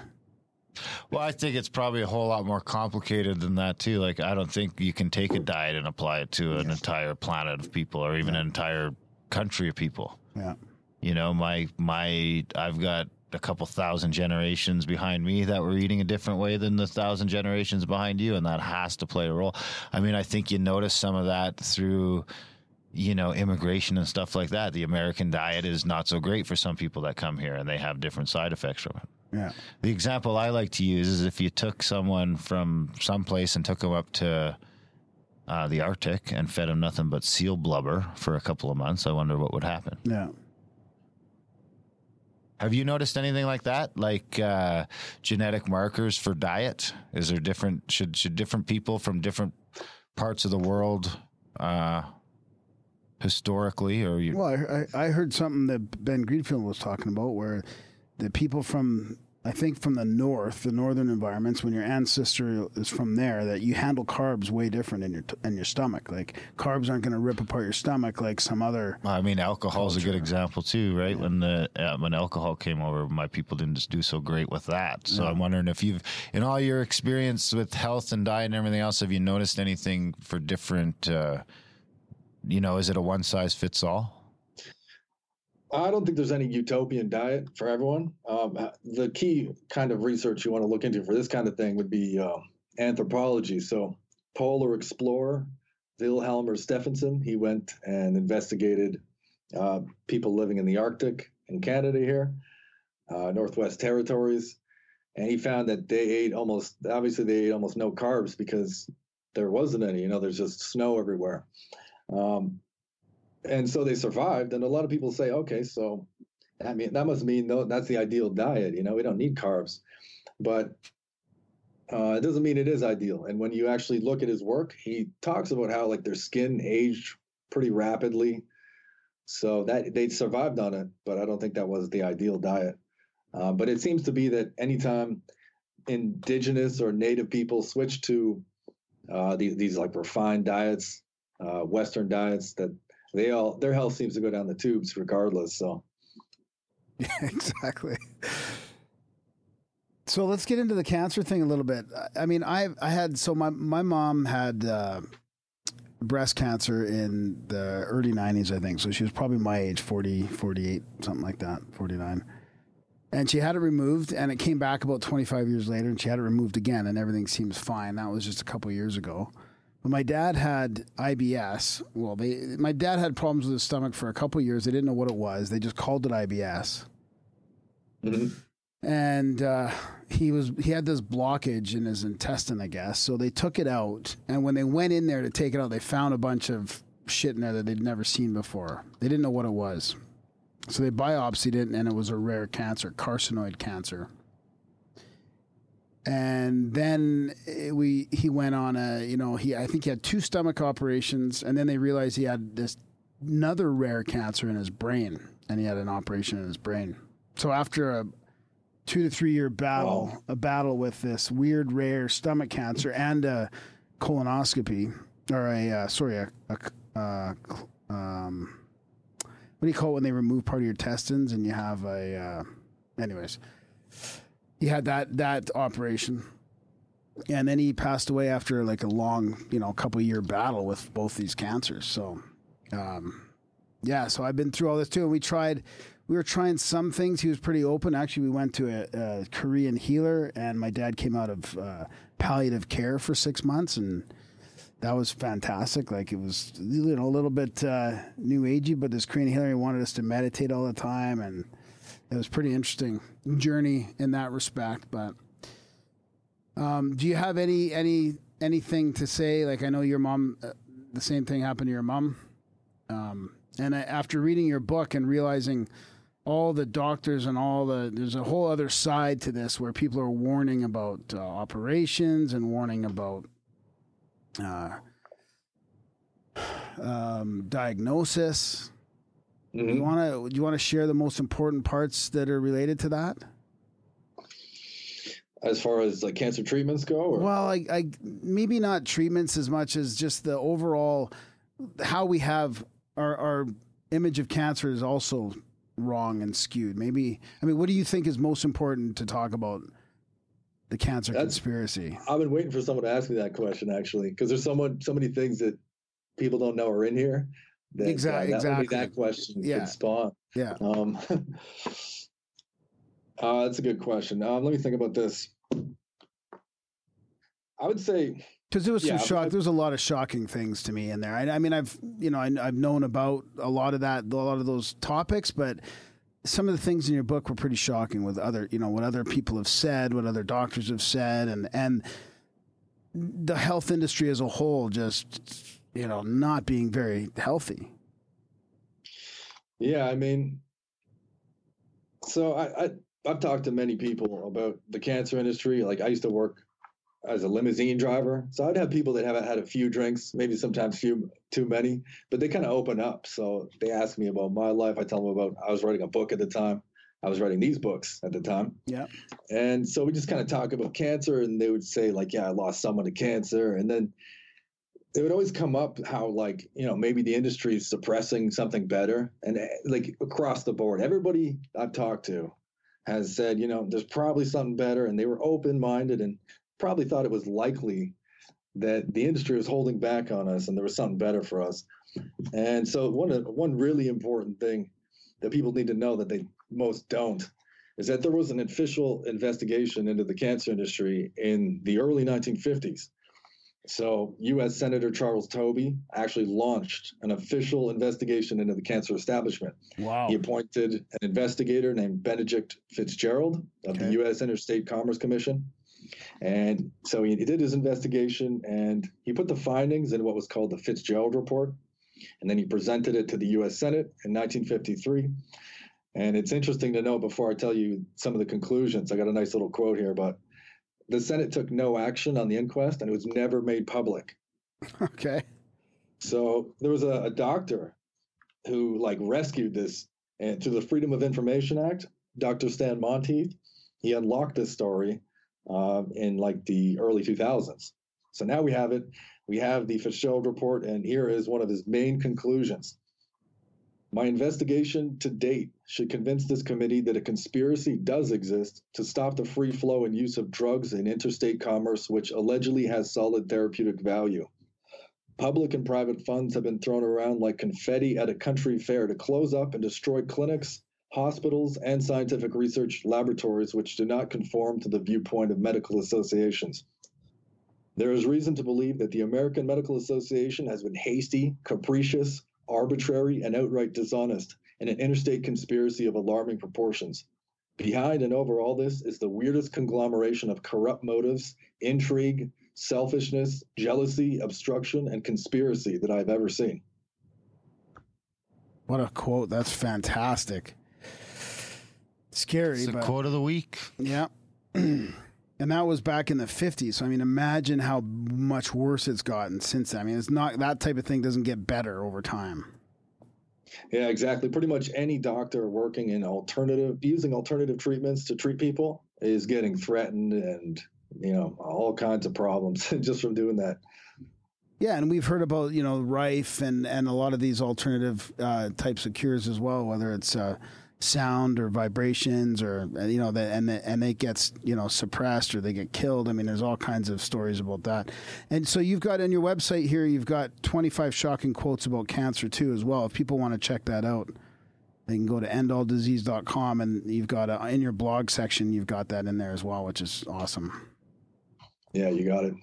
Well, I think it's probably a whole lot more complicated than that too. Like, I don't think you can take a diet and apply it to an entire planet of people or even an entire country of people. yeah. You know, my my I've got a couple thousand generations behind me that were eating a different way than the thousand generations behind you, and that has to play a role. I mean, I think you notice some of that through you know immigration and stuff like that. The American diet is not so great for some people that come here, and they have different side effects from it. Yeah. The example I like to use is if you took someone from someplace and took them up to uh, the Arctic and fed them nothing but seal blubber for a couple of months, I wonder what would happen. Yeah. Have you noticed anything like that? Like uh, genetic markers for diet? Is there different? Should should different people from different parts of the world, uh, historically, or you? Well, I, I I heard something that Ben Greenfield was talking about where the people from I think from the north, the northern environments, when your ancestor is from there, that you handle carbs way different in your in your stomach. Like carbs aren't going to rip apart your stomach like some other. I mean, alcohol is a good example too, right? When the uh, when alcohol came over, my people didn't just do so great with that. So I'm wondering if you've, in all your experience with health and diet and everything else, have you noticed anything for different? Uh, you know, is it a one size fits all? I don't think there's any utopian diet for everyone. Um, the key kind of research you want to look into for this kind of thing would be uh, anthropology. So, polar explorer Vilhjalmur Stefansson, he went and investigated uh, people living in the Arctic in Canada here, uh, Northwest Territories, and he found that they ate almost obviously they ate almost no carbs because there wasn't any. You know, there's just snow everywhere. Um, and so they survived. And a lot of people say, okay, so I mean that must mean that's the ideal diet. You know, we don't need carbs, but uh, it doesn't mean it is ideal. And when you actually look at his work, he talks about how like their skin aged pretty rapidly, so that they survived on it. But I don't think that was the ideal diet. Uh, but it seems to be that anytime indigenous or native people switch to uh, these, these like refined diets, uh, Western diets, that they all their health seems to go down the tubes regardless. So Yeah, exactly. So let's get into the cancer thing a little bit. I- mean, I I had so my my mom had uh, breast cancer in the early 90s, I think. So she was probably my age, 40, 48, something like that, 49. And she had it removed and it came back about 25 years later and she had it removed again and everything seems fine. That was just a couple years ago. But my dad had IBS. Well, they my dad had problems with his stomach for a couple years. They didn't know what it was. They just called it IBS and uh, he was he had this blockage in his intestine, I guess. So they took it out, and when they went in there to take it out, they found a bunch of shit in there that they'd never seen before. They didn't know what it was, so they biopsied it, and it was a rare cancer, carcinoid cancer. And then eh, we he went on a you know he I think he had two stomach operations, and then they realized he had this another rare cancer in his brain, and he had an operation in his brain. So after a two to three year battle, a battle with this weird rare stomach cancer and a colonoscopy or a uh, sorry a, a uh, um, what do you call it when they remove part of your intestines and you have a uh, anyways he had that that operation. And then he passed away after like a long you know couple year battle with both these cancers. So um, yeah so i've been through all this too. And we tried we were trying some things. He was pretty open. Actually we went to a, a korean healer and my dad came out of uh, palliative care for six months and that was fantastic. Like it was you know a little bit uh, new agey but this korean healer wanted us to meditate all the time and it was pretty interesting journey in that respect but um, do you have any any anything to say like i know your mom uh, the same thing happened to your mom um, and I, after reading your book and realizing all the doctors and all the there's a whole other side to this where people are warning about uh, operations and warning about uh, um, diagnosis. Mhm. You want to do you want to share the most important parts that are related to that? as far as like cancer treatments go, or Well, I, I maybe not treatments as much as just the overall how we have our our image of cancer is also wrong and skewed. Maybe I mean, what do you think is most important to talk about the cancer That's- conspiracy? I've been waiting for someone to ask me that question actually, because there's someone so many things that people don't know are in here. That, Exact- uh, that exactly. That question Yeah. could spawn. Yeah. Um, uh, that's a good question. Um, let me think about this. I would say Because there was some Yeah, shock. I- There's a lot of shocking things to me in there. I, I mean, I've you know I, I've known about a lot of that, a lot of those topics, but some of the things in your book were pretty shocking with other you know what other people have said, what other doctors have said, and and the health industry as a whole just you know not being very healthy. Yeah, I mean, so I, I I've talked to many people about the cancer industry. Like I used to work as a limousine driver, so I'd have people that haven't had a few drinks, maybe sometimes few too many, but they kind of open up. So they ask me about my life. I tell them about I was writing a book at the time, I was writing these books at the time. Yeah. And so we just kind of talk about cancer, and they would say, like, yeah, I lost someone to cancer. And then it would always come up how, like, you know, maybe the industry is suppressing something better. And eh, like across the board, everybody I've talked to has said, you know, there's probably something better. And they were open minded and probably thought it was likely that the industry was holding back on us and there was something better for us. And so one one really important thing that people need to know that they most don't is that there was an official investigation into the cancer industry in the early 1950s. So, U.S. Senator Charles Tobey actually launched an official investigation into the cancer establishment. Wow. He appointed an investigator named Benedict Fitzgerald of Okay. the U.S. Interstate Commerce Commission. And so he did his investigation and he put the findings in what was called the Fitzgerald Report. And then he presented it to the U.S. Senate in 1953. And it's interesting to know before I tell you some of the conclusions, I got a nice little quote here, but the Senate took no action on the inquest and it was never made public. Okay. So there was a, a doctor who like rescued this and through the Freedom of Information Act, Dr. Stan Monteith, he unlocked this story uh, in like the early 2000s. So now we have it. We have the Fitzgerald report, and here is one of his main conclusions. My investigation to date should convince this committee that a conspiracy does exist to stop the free flow and use of drugs in interstate commerce, which allegedly has solid therapeutic value. Public and private funds have been thrown around like confetti at a country fair to close up and destroy clinics, hospitals, and scientific research laboratories which do not conform to the viewpoint of medical associations. There is reason to believe that the American Medical Association has been hasty, capricious, arbitrary, and outright dishonest in an interstate conspiracy of alarming proportions. Behind and over all this is the weirdest conglomeration of corrupt motives, intrigue, selfishness, jealousy, obstruction, and conspiracy that I've ever seen. What a quote. That's fantastic. Scary, It's the but quote of the week. yeah. and that was back in the 50s. So I mean, imagine how much worse it's gotten since then. I mean, it's not that type of thing doesn't get better over time. Yeah, exactly. Pretty much any doctor working in alternative, using alternative treatments to treat people is getting threatened and, you know, all kinds of problems just from doing that. Yeah, and we've heard about you know rife and and a lot of these alternative uh, types of cures as well, whether it's uh, sound or vibrations or uh, you know the, and the, and it gets you know suppressed or they get killed. I mean, there's all kinds of stories about that. And so you've got on your website here, you've got 25 shocking quotes about cancer too as well. If people want to check that out, they can go to endalldisease.com and you've got a, in your blog section, you've got that in there as well, which is awesome. Yeah, you got it.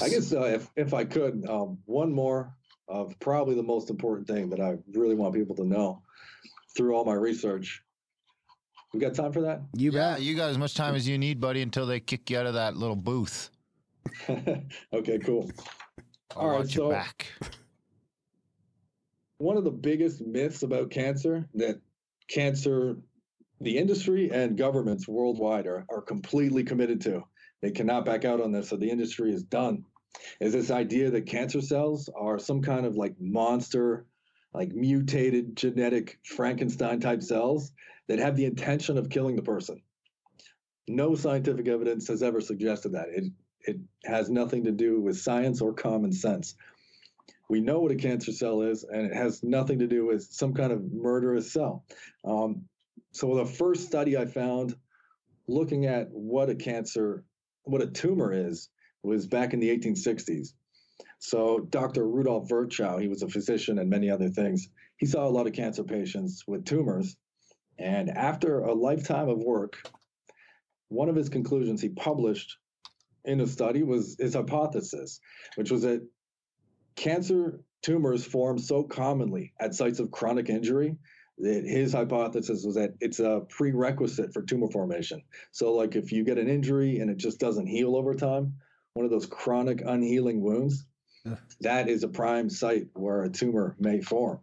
I guess uh, if if I could, um, one more of probably the most important thing that I really want people to know through all my research. We got time for that? You Yeah, bet. you got as much time as you need, buddy, until they kick you out of that little booth. okay, cool. I'll All right, so- back. One of the biggest myths about cancer that cancer, the industry and governments worldwide are, are completely committed to. They cannot back out on this, so the industry is done. Is this idea that cancer cells are some kind of like monster, like mutated genetic Frankenstein type cells that have the intention of killing the person? No scientific evidence has ever suggested that. It it has nothing to do with science or common sense. We know what a cancer cell is, and it has nothing to do with some kind of murderous cell. Um, so the first study I found looking at what a cancer, what a tumor is, was back in the 1860s. So Dr. Rudolf Virchow, he was a physician and many other things. He saw a lot of cancer patients with tumors, and after a lifetime of work, one of his conclusions he published in a study was his hypothesis, which was that cancer tumors form so commonly at sites of chronic injury that his hypothesis was that it's a prerequisite for tumor formation. So, like if you get an injury and it just doesn't heal over time, one of those chronic unhealing wounds. That is a prime site where a tumor may form.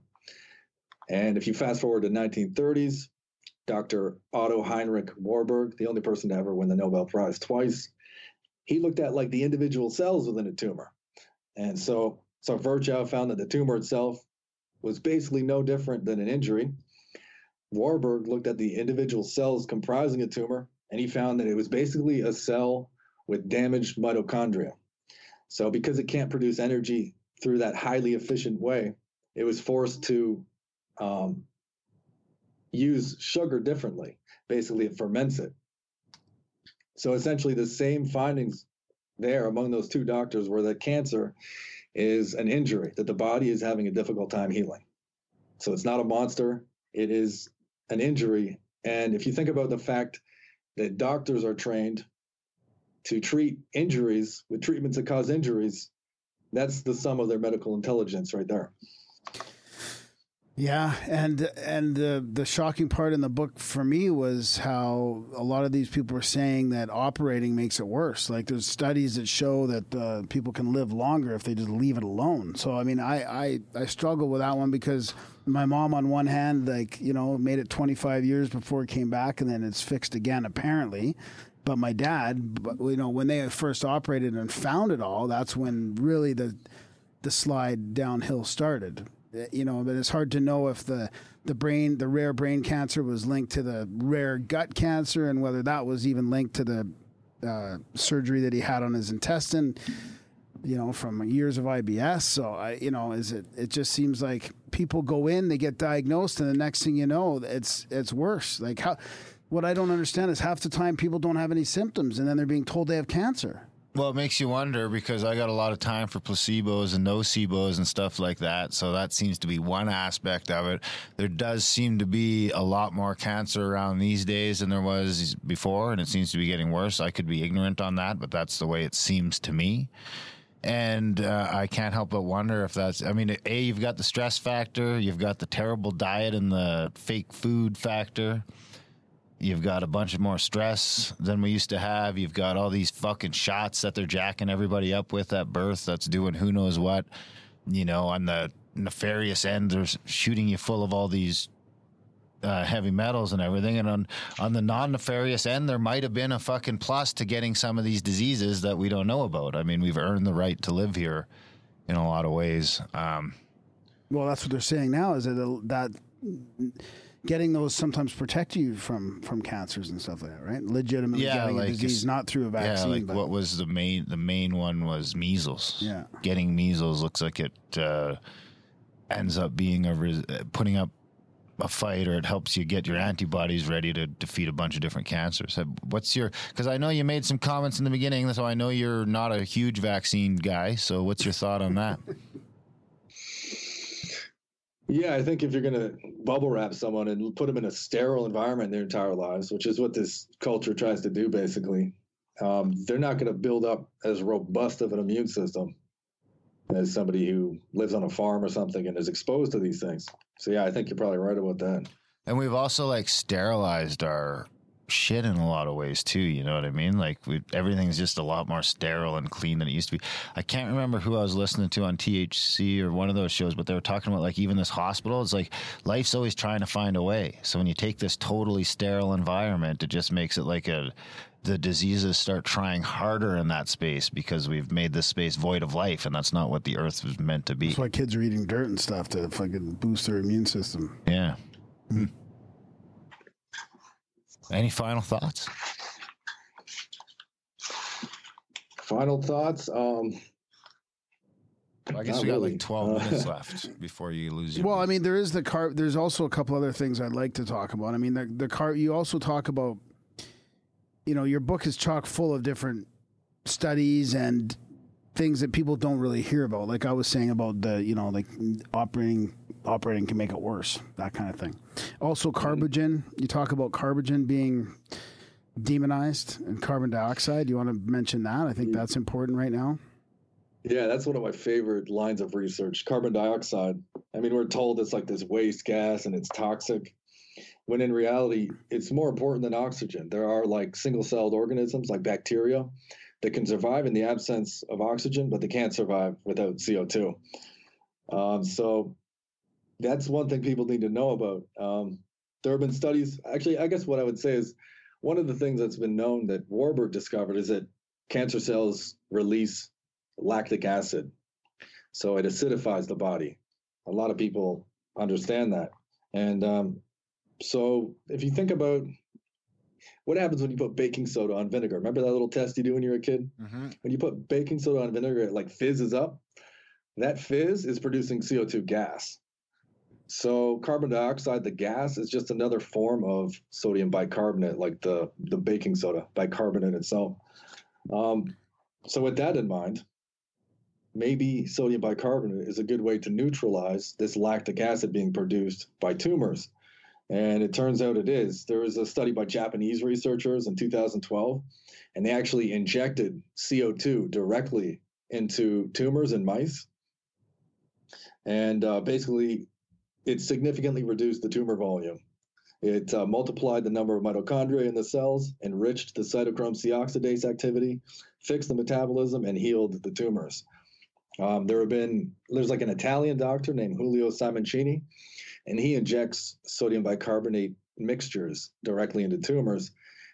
And if you fast forward to 1930s, Dr. Otto Heinrich Warburg, the only person to ever win the Nobel Prize twice, he looked at like the individual cells within a tumor. And so, so Virchow found that the tumor itself was basically no different than an injury. Warburg looked at the individual cells comprising a tumor, and he found that it was basically a cell with damaged mitochondria. So, because it can't produce energy through that highly efficient way, it was forced to um, use sugar differently. Basically, it ferments it. So, essentially, the same findings there among those two doctors were that cancer is an injury, that the body is having a difficult time healing. So, it's not a monster, it is an injury. And if you think about the fact that doctors are trained to treat injuries with treatments that cause injuries, that's the sum of their medical intelligence right there. Yeah, and and the the shocking part in the book for me was how a lot of these people are saying that operating makes it worse. Like there's studies that show that uh, people can live longer if they just leave it alone. So I mean, I, I I struggle with that one because my mom on one hand, like you know, made it 25 years before it came back, and then it's fixed again apparently. But my dad, you know, when they first operated and found it all, that's when really the the slide downhill started you know, but it's hard to know if the the brain, the rare brain cancer, was linked to the rare gut cancer, and whether that was even linked to the uh, surgery that he had on his intestine. You know, from years of IBS. So I, you know, is it? It just seems like people go in, they get diagnosed, and the next thing you know, it's it's worse. Like how. What I don't understand is half the time people don't have any symptoms, and then they're being told they have cancer. Well, it makes you wonder because I got a lot of time for placebos and nocebos and stuff like that. So that seems to be one aspect of it. There does seem to be a lot more cancer around these days than there was before, and it seems to be getting worse. I could be ignorant on that, but that's the way it seems to me. And uh, I can't help but wonder if that's, I mean, A, you've got the stress factor, you've got the terrible diet and the fake food factor. You've got a bunch of more stress than we used to have. You've got all these fucking shots that they're jacking everybody up with at birth that's doing who knows what. You know, on the nefarious end, they're shooting you full of all these uh, heavy metals and everything. And on, on the non nefarious end, there might have been a fucking plus to getting some of these diseases that we don't know about. I mean, we've earned the right to live here in a lot of ways. Um, well, that's what they're saying now is that that getting those sometimes protect you from from cancers and stuff like that, right? Legitimately Yeah, getting like a disease, not through a vaccine. yeah, like but what was the main? The main one was measles. Yeah. getting measles looks like it uh, ends up being a res- uh, putting up a fight, or it helps you get your antibodies ready to defeat a bunch of different cancers. What's your? Because I know you made some comments in the beginning, so I know you're not a huge vaccine guy. So what's your thought on that? Yeah, I think if you're going to bubble wrap someone and put them in a sterile environment their entire lives, which is what this culture tries to do, basically, um, they're not going to build up as robust of an immune system as somebody who lives on a farm or something and is exposed to these things. So, yeah, I think you're probably right about that. And we've also like sterilized our shit in a lot of ways too. You know what I mean? Like we, everything's just a lot more sterile and clean than it used to be. I can't remember who I was listening to on THC or one of those shows, but they were talking about like even this hospital. It's like life's always trying to find a way. So when you take this totally sterile environment, it just makes it like a the diseases start trying harder in that space because we've made this space void of life, and that's not what the earth was meant to be. that's why kids are eating dirt and stuff to fucking boost their immune system. Yeah. Hmm. Any final thoughts? Final thoughts. Um, I guess Not we got really. like 12 Uh, minutes left before you lose your. Well, I mean, there is the car. There's also a couple other things I'd like to talk about. I mean, the the car. You also talk about, you know, your book is chock full of different studies and things that people don't really hear about. Like I was saying about the, you know, like operating operating can make it worse, that kind of thing. Also, carbogen. You talk about carbogen being demonized and carbon dioxide. You want to mention that? I think that's important right now. Yeah, that's one of my favorite lines of research. Carbon dioxide. I mean, we're told it's like this waste gas and it's toxic, when in reality, it's more important than oxygen. There are like single celled organisms like bacteria that can survive in the absence of oxygen, but they can't survive without CO2. Um, so that's one thing people need to know about. Um, there have been studies, actually, I guess what I would say is one of the things that's been known that Warburg discovered is that cancer cells release lactic acid. So it acidifies the body. A lot of people understand that. And um, so if you think about what happens when you put baking soda on vinegar, remember that little test you do when you're a kid? Mm-hmm. When you put baking soda on vinegar, it like fizzes up. That fizz is producing CO2 gas. So carbon dioxide, the gas, is just another form of sodium bicarbonate, like the the baking soda bicarbonate itself. Um, so with that in mind, maybe sodium bicarbonate is a good way to neutralize this lactic acid being produced by tumors. And it turns out it is. There was a study by Japanese researchers in 2012, and they actually injected CO2 directly into tumors in mice. And uh, basically, it significantly reduced the tumor volume. It uh, multiplied the number of mitochondria in the cells, enriched the cytochrome C oxidase activity, fixed the metabolism, and healed the tumors. Um, there have been, there's like an Italian doctor named Julio Simoncini, and he injects sodium bicarbonate mixtures directly into tumors.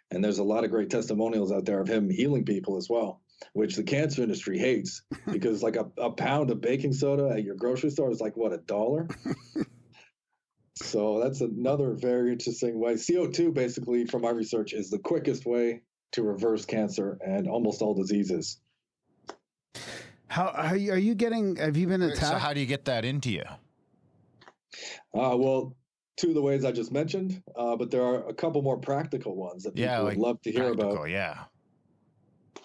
And there's a lot of great testimonials out there of him healing people as well, which the cancer industry hates because like a, a pound of baking soda at your grocery store is like what, a dollar? so that's another very interesting way. CO2, basically, from my research, is the quickest way to reverse cancer and almost all diseases. How are you, are you getting? Have you been So attacked? how do you get that into you? Uh, well, two of the ways I just mentioned, uh, but there are a couple more practical ones that people Yeah, would love to hear Practical, about. yeah.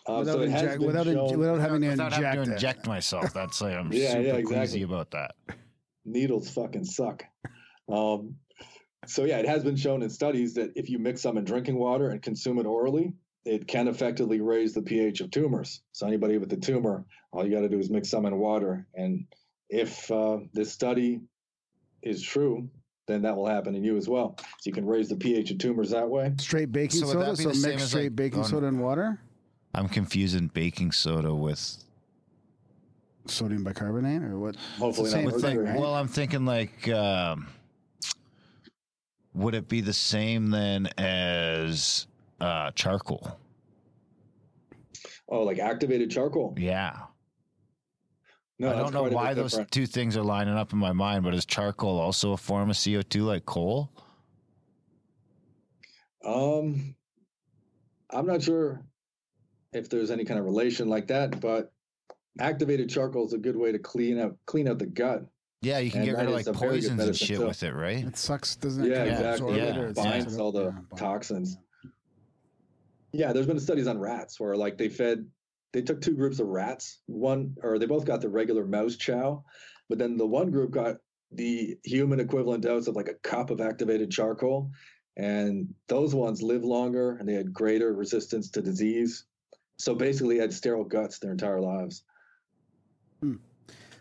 Uh, without, so it has inject, been without, in- shown- without having to inject having to inject myself. That's like I'm Yeah, super yeah, queasy exactly. about that. needles fucking suck. Um, so yeah, it has been shown in studies that if you mix some in drinking water and consume it orally, it can effectively raise the pH of tumors. So anybody with a tumor, all you got to do is mix some in water, and if uh, this study is true, then that will happen in you as well. So you can raise the pH of tumors that way. Straight baking So soda. So mix straight like, baking on- soda and water. I'm confusing baking soda with Sodium bicarbonate or what? Hopefully the not same thing, right? Well, I'm thinking like, um, would it be the same then as uh, charcoal? Oh, like activated charcoal? Yeah. No, I don't know quite a bit why those different. two things are lining up in my mind, but is charcoal also a form of CO2 like coal? Um, I'm not sure if there's any kind of relation like that, but activated charcoal is a good way to clean up clean out the gut. Yeah, you can And get rid of like a poisons and shit too. with it, right? It sucks, doesn't it? Yeah, exactly. Yeah. it binds sucks all the Yeah, toxins. Yeah, there's been studies on rats where like they fed they took two groups of rats. One or they both got the regular mouse chow, but then the one group got the human equivalent dose of like a cup of activated charcoal. And those ones live longer and they had greater resistance to disease. So basically had sterile guts their entire lives. Hmm.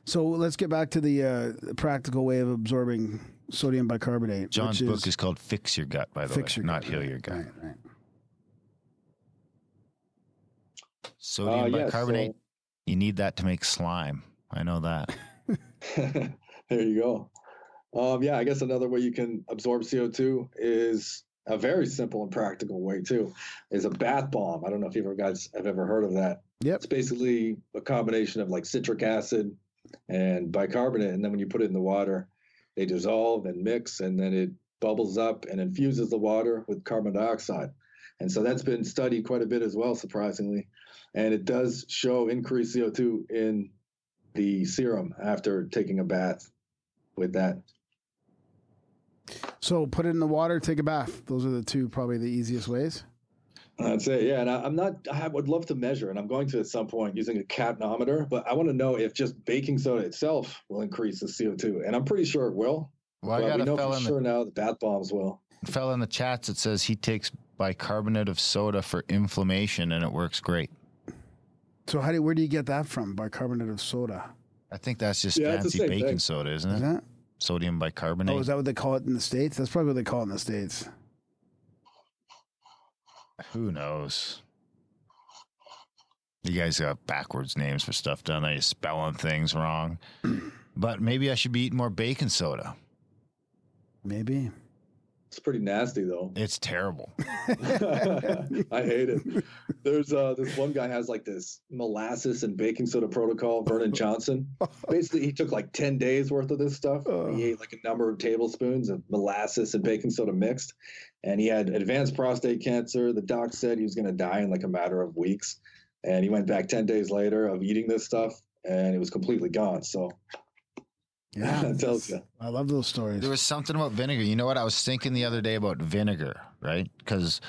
So let's get back to the uh, practical way of absorbing sodium bicarbonate. John's which book is called Fix Your Gut, by the Fix way, Your not Gut, Heal right, Your Gut. Right, right. Sodium Uh, yeah, bicarbonate, you need that to make slime. I know that. there you go. Um, yeah, I guess another way you can absorb CO2 is a very simple and practical way too, is a bath bomb. I don't know if you ever guys have ever heard of that. Yep. It's basically a combination of like citric acid and bicarbonate, and then when you put it in the water, they dissolve and mix, and then it bubbles up and infuses the water with carbon dioxide. And so that's been studied quite a bit as well, surprisingly. And it does show increased CO2 in the serum after taking a bath with that. So put it in the water, take a bath. Those are the two probably the easiest ways. That's it. Yeah. And I, I'm not, I would love to measure, and I'm going to at some point using a capnometer, but I want to know if just baking soda itself will increase the CO2. And I'm pretty sure it will. Well, I got we a know fella for in, sure now the bath bombs will. Fell in the chats that says he takes bicarbonate of soda for inflammation and it works great. So how do where do you get that from? Bicarbonate of soda. I think that's just Yeah, fancy baking thing. soda, isn't Is it? that? Sodium bicarbonate. Oh, is that what they call it in the states? That's probably what they call it in the states. Who knows? You guys got backwards names for stuff down there. You're spelling things wrong. but maybe I should be eating more baking soda. Maybe. It's pretty nasty though. It's terrible. I hate it. There's uh this one guy has like this molasses and baking soda protocol, Vernon Johnston. Basically, he took like 10 days worth of this stuff. He ate like a number of tablespoons of molasses and baking soda mixed. And he had advanced prostate cancer. The doc said he was gonna die in like a matter of weeks. And he went back 10 days later of eating this stuff and it was completely gone. So Yeah, that tells you. I love those stories. There was something about vinegar. You know what? I was thinking the other day about vinegar, right? Because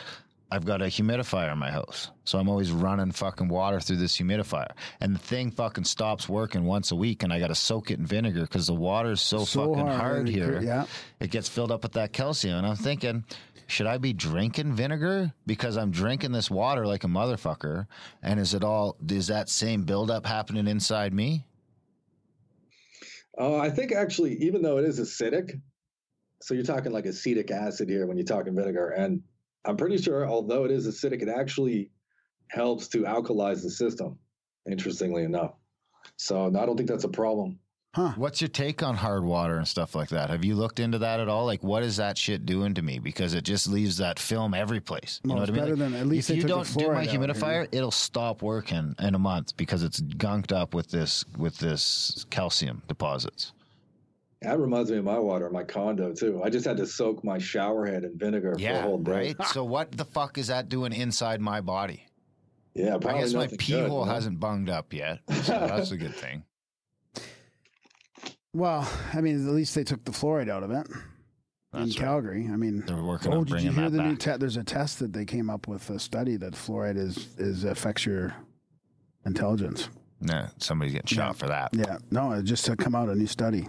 I've got a humidifier in my house. So I'm always running fucking water through this humidifier. And the thing fucking stops working once a week and I got to soak it in vinegar because the water is so, So fucking hard, hard, here. yeah. It gets filled up with that calcium. And I'm thinking, should I be drinking vinegar? Because I'm drinking this water like a motherfucker. And is it all, is that same buildup happening inside me? Uh, I think actually, even though it is acidic, so you're talking like acetic acid here when you're talking vinegar, and I'm pretty sure, although it is acidic, it actually helps to alkalize the system. Interestingly enough, so I don't think that's a problem. Huh. What's your take on hard water and stuff like that? Have you looked into that at all? Like, what is that shit doing to me? Because it just leaves that film every place. You Well, know what I mean? better than- at least if you don't do my fluoride out humidifier, it'll stop working in a month because it's gunked up with this with this calcium deposits. That reminds me of my water, in my condo too. I just had to soak my shower head in vinegar for a whole day. right. so what the fuck is that doing inside my body? Yeah, I guess my pee good, hole you hasn't bunged up yet, so that's a good thing. Well, I mean, at least they took the fluoride out of it in right. Calgary. I mean, They're working oh, on did you hear the new back. test? There's a test that they came up with a study that fluoride is is affects your intelligence. Nah, somebody's getting shot Yeah. for that. Yeah, no, it just to come out a new study.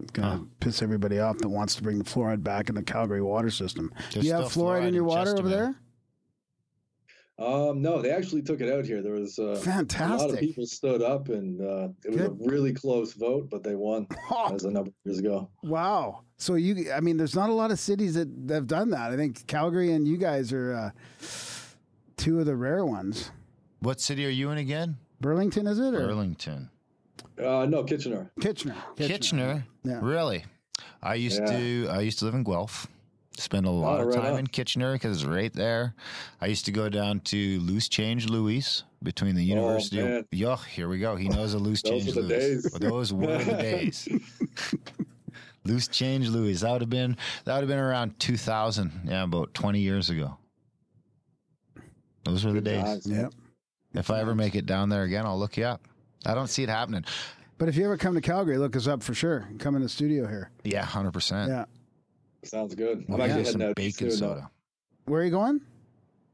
It's gonna Huh. piss everybody off that wants to bring the fluoride back in the Calgary water system. Do you have fluoride, fluoride in your water over there? Um, no, they actually took it out here. There was uh, a lot of people stood up, and uh, it was a really close vote, but they won. Oh. That was a number of years ago. Wow. So you, I mean, there's not a lot of cities that, that have done that. I think Calgary and you guys are uh, two of the rare ones. What city are you in again? Burlington, is it? Or Burlington. Uh, no, Kitchener. Kitchener. Kitchener. Yeah. Really? I used Yeah. to I used to live in Guelph. Spend a lot Oh, of right time on. in Kitchener because it's right there. I used to go down to Loose Change Louis between the oh, University man. of Yo, here we go. He knows a Loose Those Change were the Louis. days. Well, those were the days. Loose Change Louis. That would have been that would have been around two thousand. Yeah, about twenty years ago. Those were the days. Yep. If I ever make it down there again, I'll look you up. I don't see it happening. But if you ever come to Calgary, look us up for sure. Come in the studio here. Yeah, hundred percent. Yeah. Sounds good. I'm Yeah, actually some heading out east bacon soon, soda. Where are you going?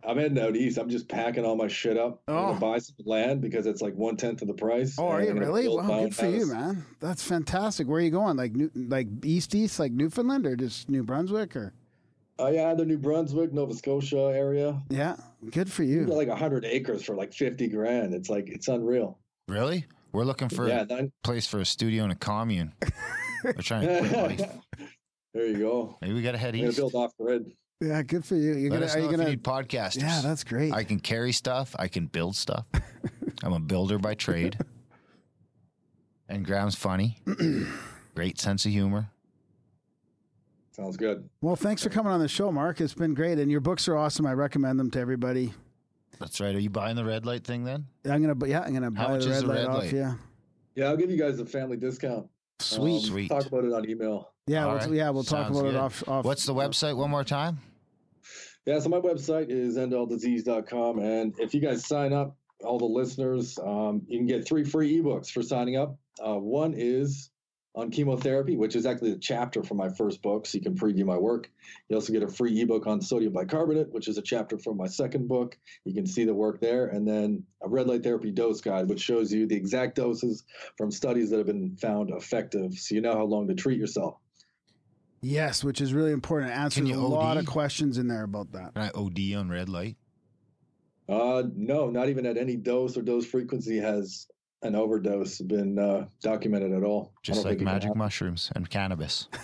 I'm heading out east. I'm just packing all my shit up. I'm Oh. gonna buy some land because it's like one tenth of the price. Oh, are you really? build my Wow, good for you, man. That's fantastic. Where are you going? Like New, like east east, like Newfoundland, or just New Brunswick, or Oh yeah, the New Brunswick, Nova Scotia area. yeah, good for You you. got like hundred acres for like fifty grand. It's like it's unreal. Really? We're looking for yeah, a then, place for a studio in a commune. We're trying to quit life. there you go. Maybe we got to head I'm east. build off grid. Yeah, good for you. You're Let gonna, us are know you if gonna? you need podcasters. yeah, that's great. I can carry stuff. I can build stuff. I'm a builder by trade. And Graham's funny. Great sense of humor. Sounds good. well, thanks for coming on the show, Mark. It's been great, and your books are awesome. I recommend them to everybody. That's right. Are you buying the red light thing then? I'm gonna, yeah, I'm gonna How buy the red the light red off. Yeah, Yeah, I'll give you guys a family discount. sweet. Um, Sweet. Talk about it on email. Yeah, we'll, right. yeah, we'll talk Sounds about it off. off What's the website one more time? Yeah, so my website is endalldisease.com. And if you guys sign up, all the listeners, um, you can get three free ebooks for signing up. Uh, one is on chemotherapy, which is actually the chapter from my first book, so you can preview my work. You also get a free ebook on sodium bicarbonate, which is a chapter from my second book. You can see the work there. And then a red light therapy dose guide, which shows you the exact doses from studies that have been found effective, so you know how long to treat yourself. Yes, which is really important. It answers you a lot of questions in there about that. Can I OD on red light? Uh, no, not even at any dose or dose frequency has an overdose been uh, documented at all. Just like think it can magic mushrooms and cannabis.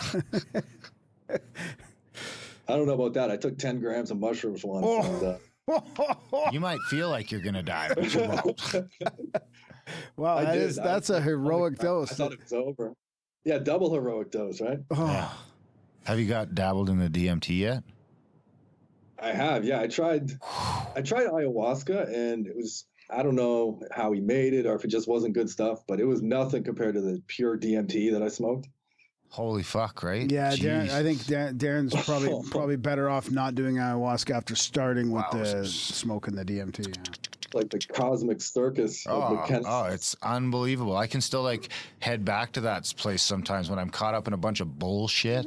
I don't know about that. I took 10 grams of mushrooms once. Oh. And, uh, You might feel like you're gonna die, but you won't. wow, I that did. is, that's a heroic I, dose. I thought it was over. Yeah, double heroic dose, right? oh, Yeah. Have you got dabbled in the DMT yet? I have, yeah. I tried, I tried ayahuasca, and it was. I don't know how he made it, or if it just wasn't good stuff, but it was nothing compared to the pure DMT that I smoked. Holy fuck, right? Yeah, Darren, I think Darren, Darren's probably probably better off not doing ayahuasca after starting with the smoking the DMT. yeah. Like the cosmic circus Oh, the oh, it's unbelievable. I can still like head back to that place sometimes when I'm caught up in a bunch of bullshit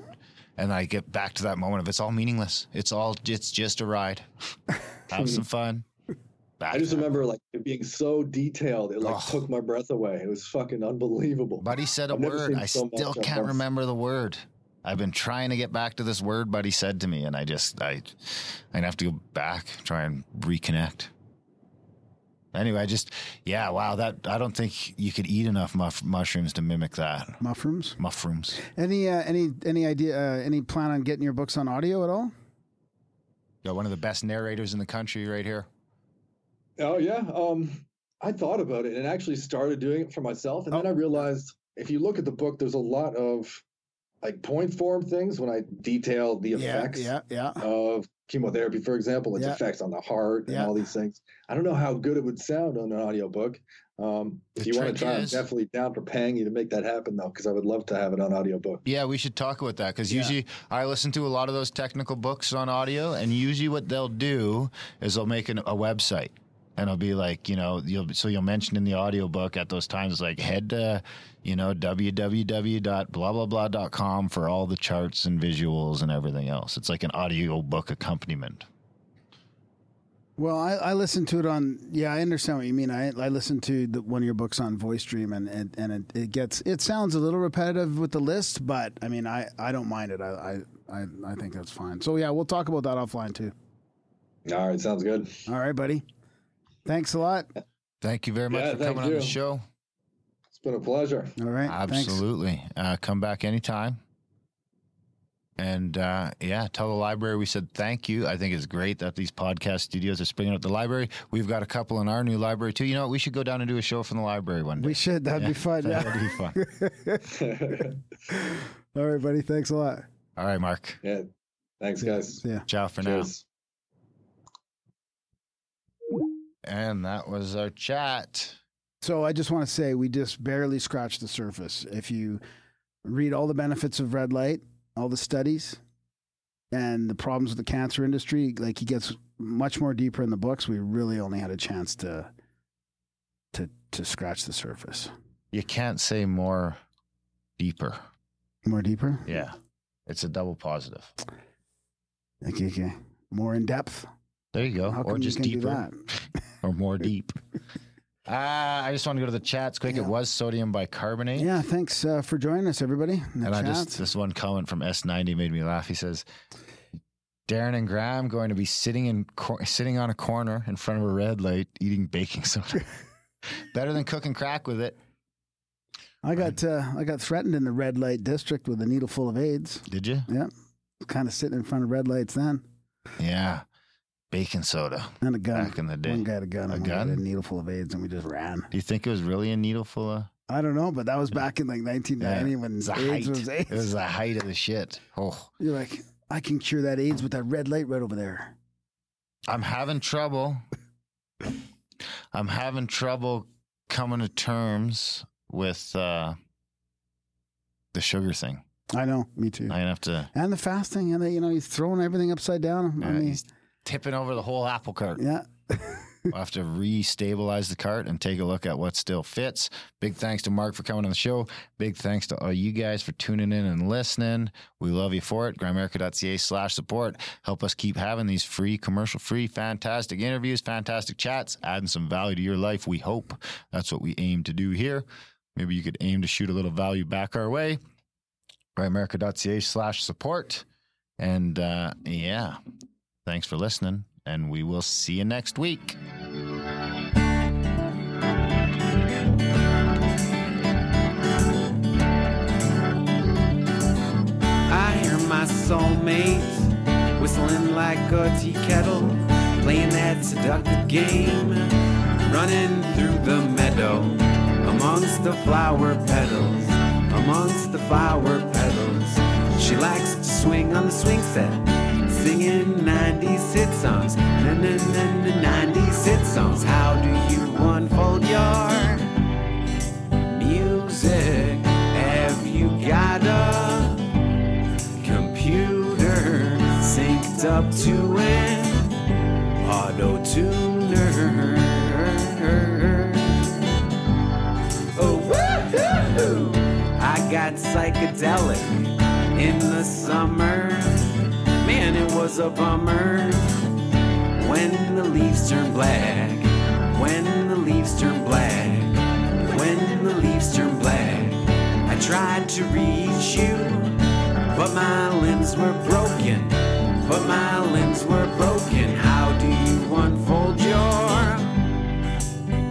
and I get back to that moment of it's all meaningless. It's all it's just a ride. Have some fun. Back I just remember like it being so detailed, it like Oh. took my breath away. It was fucking unbelievable. Buddy said a I've word. I so still can't remember the word. I've been trying to get back to this word Buddy said to me, and I just I I have to go back, try and reconnect. Anyway, I just yeah, wow. That I don't think you could eat enough muff, mushrooms to mimic that. Mushrooms. Mushrooms. Any uh, any any idea? Uh, any plan on getting your books on audio at all? Got one of the best narrators in the country right here. Oh yeah. Um, I thought about it and actually started doing it for myself, and then Oh. I realized if you look at the book, there's a lot of like point form things when I detail the effects Yeah, yeah, yeah. of chemotherapy, for example, its Yeah. effects on the heart and Yeah. all these things. I don't know how good it would sound on an audiobook. Um, if The you want to try, is- I'm definitely down for paying you to make that happen, though, because I would love to have it on audiobook. Yeah, we should talk about that because Yeah. usually I listen to a lot of those technical books on audio, and usually what they'll do is they'll make an, a website. And it'll be like, you know, you'll so you'll mention in the audiobook at those times like head to, you know, www.blahblahblah.com for all the charts and visuals and everything else. It's like an audiobook accompaniment. Well, I, I listened to it on. Yeah, I understand what you mean. I I listened to the, one of your books on Voice Dream, and and, and it, it gets it sounds a little repetitive with the list, but I mean, I, I don't mind it. I, I I I think that's fine. So yeah, we'll talk about that offline too. All right, sounds good. All right, buddy. Thanks a lot. Thank you very much Yeah, for thank coming on the show. It's been a pleasure. All right. Absolutely. Uh, come back anytime. And uh, yeah, tell the library we said thank you. I think it's great that these podcast studios are springing up the library. We've got a couple in our new library too. You know what? We should go down and do a show from the library one day. We should. That'd be fun. That'd be fun. All right, buddy. Thanks a lot. All right, Mark. yeah. Thanks, guys. Yeah. Ciao for Cheers. now. And that was our chat. So I just want to say we just barely scratched the surface. If you read all the benefits of red light, all the studies, and the problems with the cancer industry, like he gets much more deeper in the books. We really only had a chance to to to scratch the surface. You can't say more deeper. More deeper. Yeah. It's a double positive. Okay, okay. More in depth. There you go. How or just deeper. or more deep. Uh, I just want to go to the chats quick. Yeah. It was sodium bicarbonate. Yeah. Thanks uh, for joining us, everybody. In the and I just this one comment from S90 made me laugh. He says, "Darren and Graham going to be sitting in cor- sitting on a corner in front of a red light eating baking soda. Better than cooking crack with it." I got uh, I got threatened in the red light district with a needle full of AIDS. Did you? Yeah. Kind of sitting in front of red lights then. Yeah, baking soda And a gun. back in the day. One guy had a gun. A and one guy had gun? a needle full of AIDS, and we just ran. Do you think it was really a needle full of? I don't know, but that was back in like 1990 when it was the AIDS height. was AIDS. It was the height of the shit. Oh, You're like, I can cure that AIDS with that red light right over there. I'm having trouble. I'm having trouble coming to terms with uh, the sugar thing. I know, me too. I'm have to. and the fasting, and the, you know, he's throwing everything upside down. I mean, he's tipping over the whole apple cart. yeah. We'll have to re-stabilize the cart and take a look at what still fits. Big thanks to Mark for coming on the show. Big thanks to all you guys for tuning in and listening. We love you for it. Grimerica.ca slash support. Help us keep having these free, commercial-free, fantastic interviews, fantastic chats, adding some value to your life. We hope that's what we aim to do here. Maybe you could aim to shoot a little value back our way. Grimerica.ca slash support. And uh, yeah, thanks for listening. And we will see you next week. I hear my soulmate whistling like a tea kettle, playing that seductive game, running through the meadow amongst the flower petals, amongst the flower petals. She likes to swing on the swing set, singing 90s hit songs. Na na na na 90s hit songs. How do you unfold your music? Have you got a computer synced up to an auto tuner? Oh, woo-hoo-hoo. I got psychedelic in the summer. Man, it was a bummer when the leaves turn black. When the leaves turn black. When the leaves turn black. I tried to reach you, but my limbs were broken. But my limbs were broken. How do you unfold your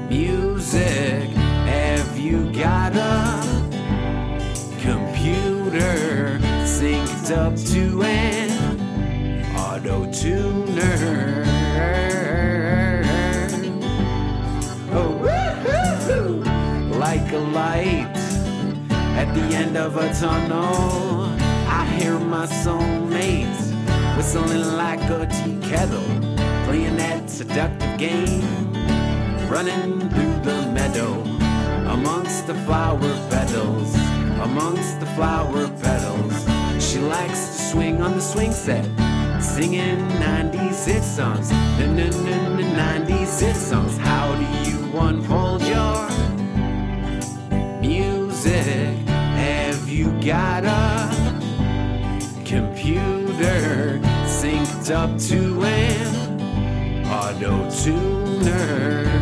music? Have you got a computer synced up to an auto tuner? Oh, like a light at the end of a tunnel. I hear my soulmate whistling like a tea kettle, playing that seductive game running through the meadow amongst the flower petals amongst the flower petals she likes to swing on the swing set singing 90s hit songs. Na na na na 90s hit songs. How do you unfold your music? Have you got a computer synced up to an auto tuner.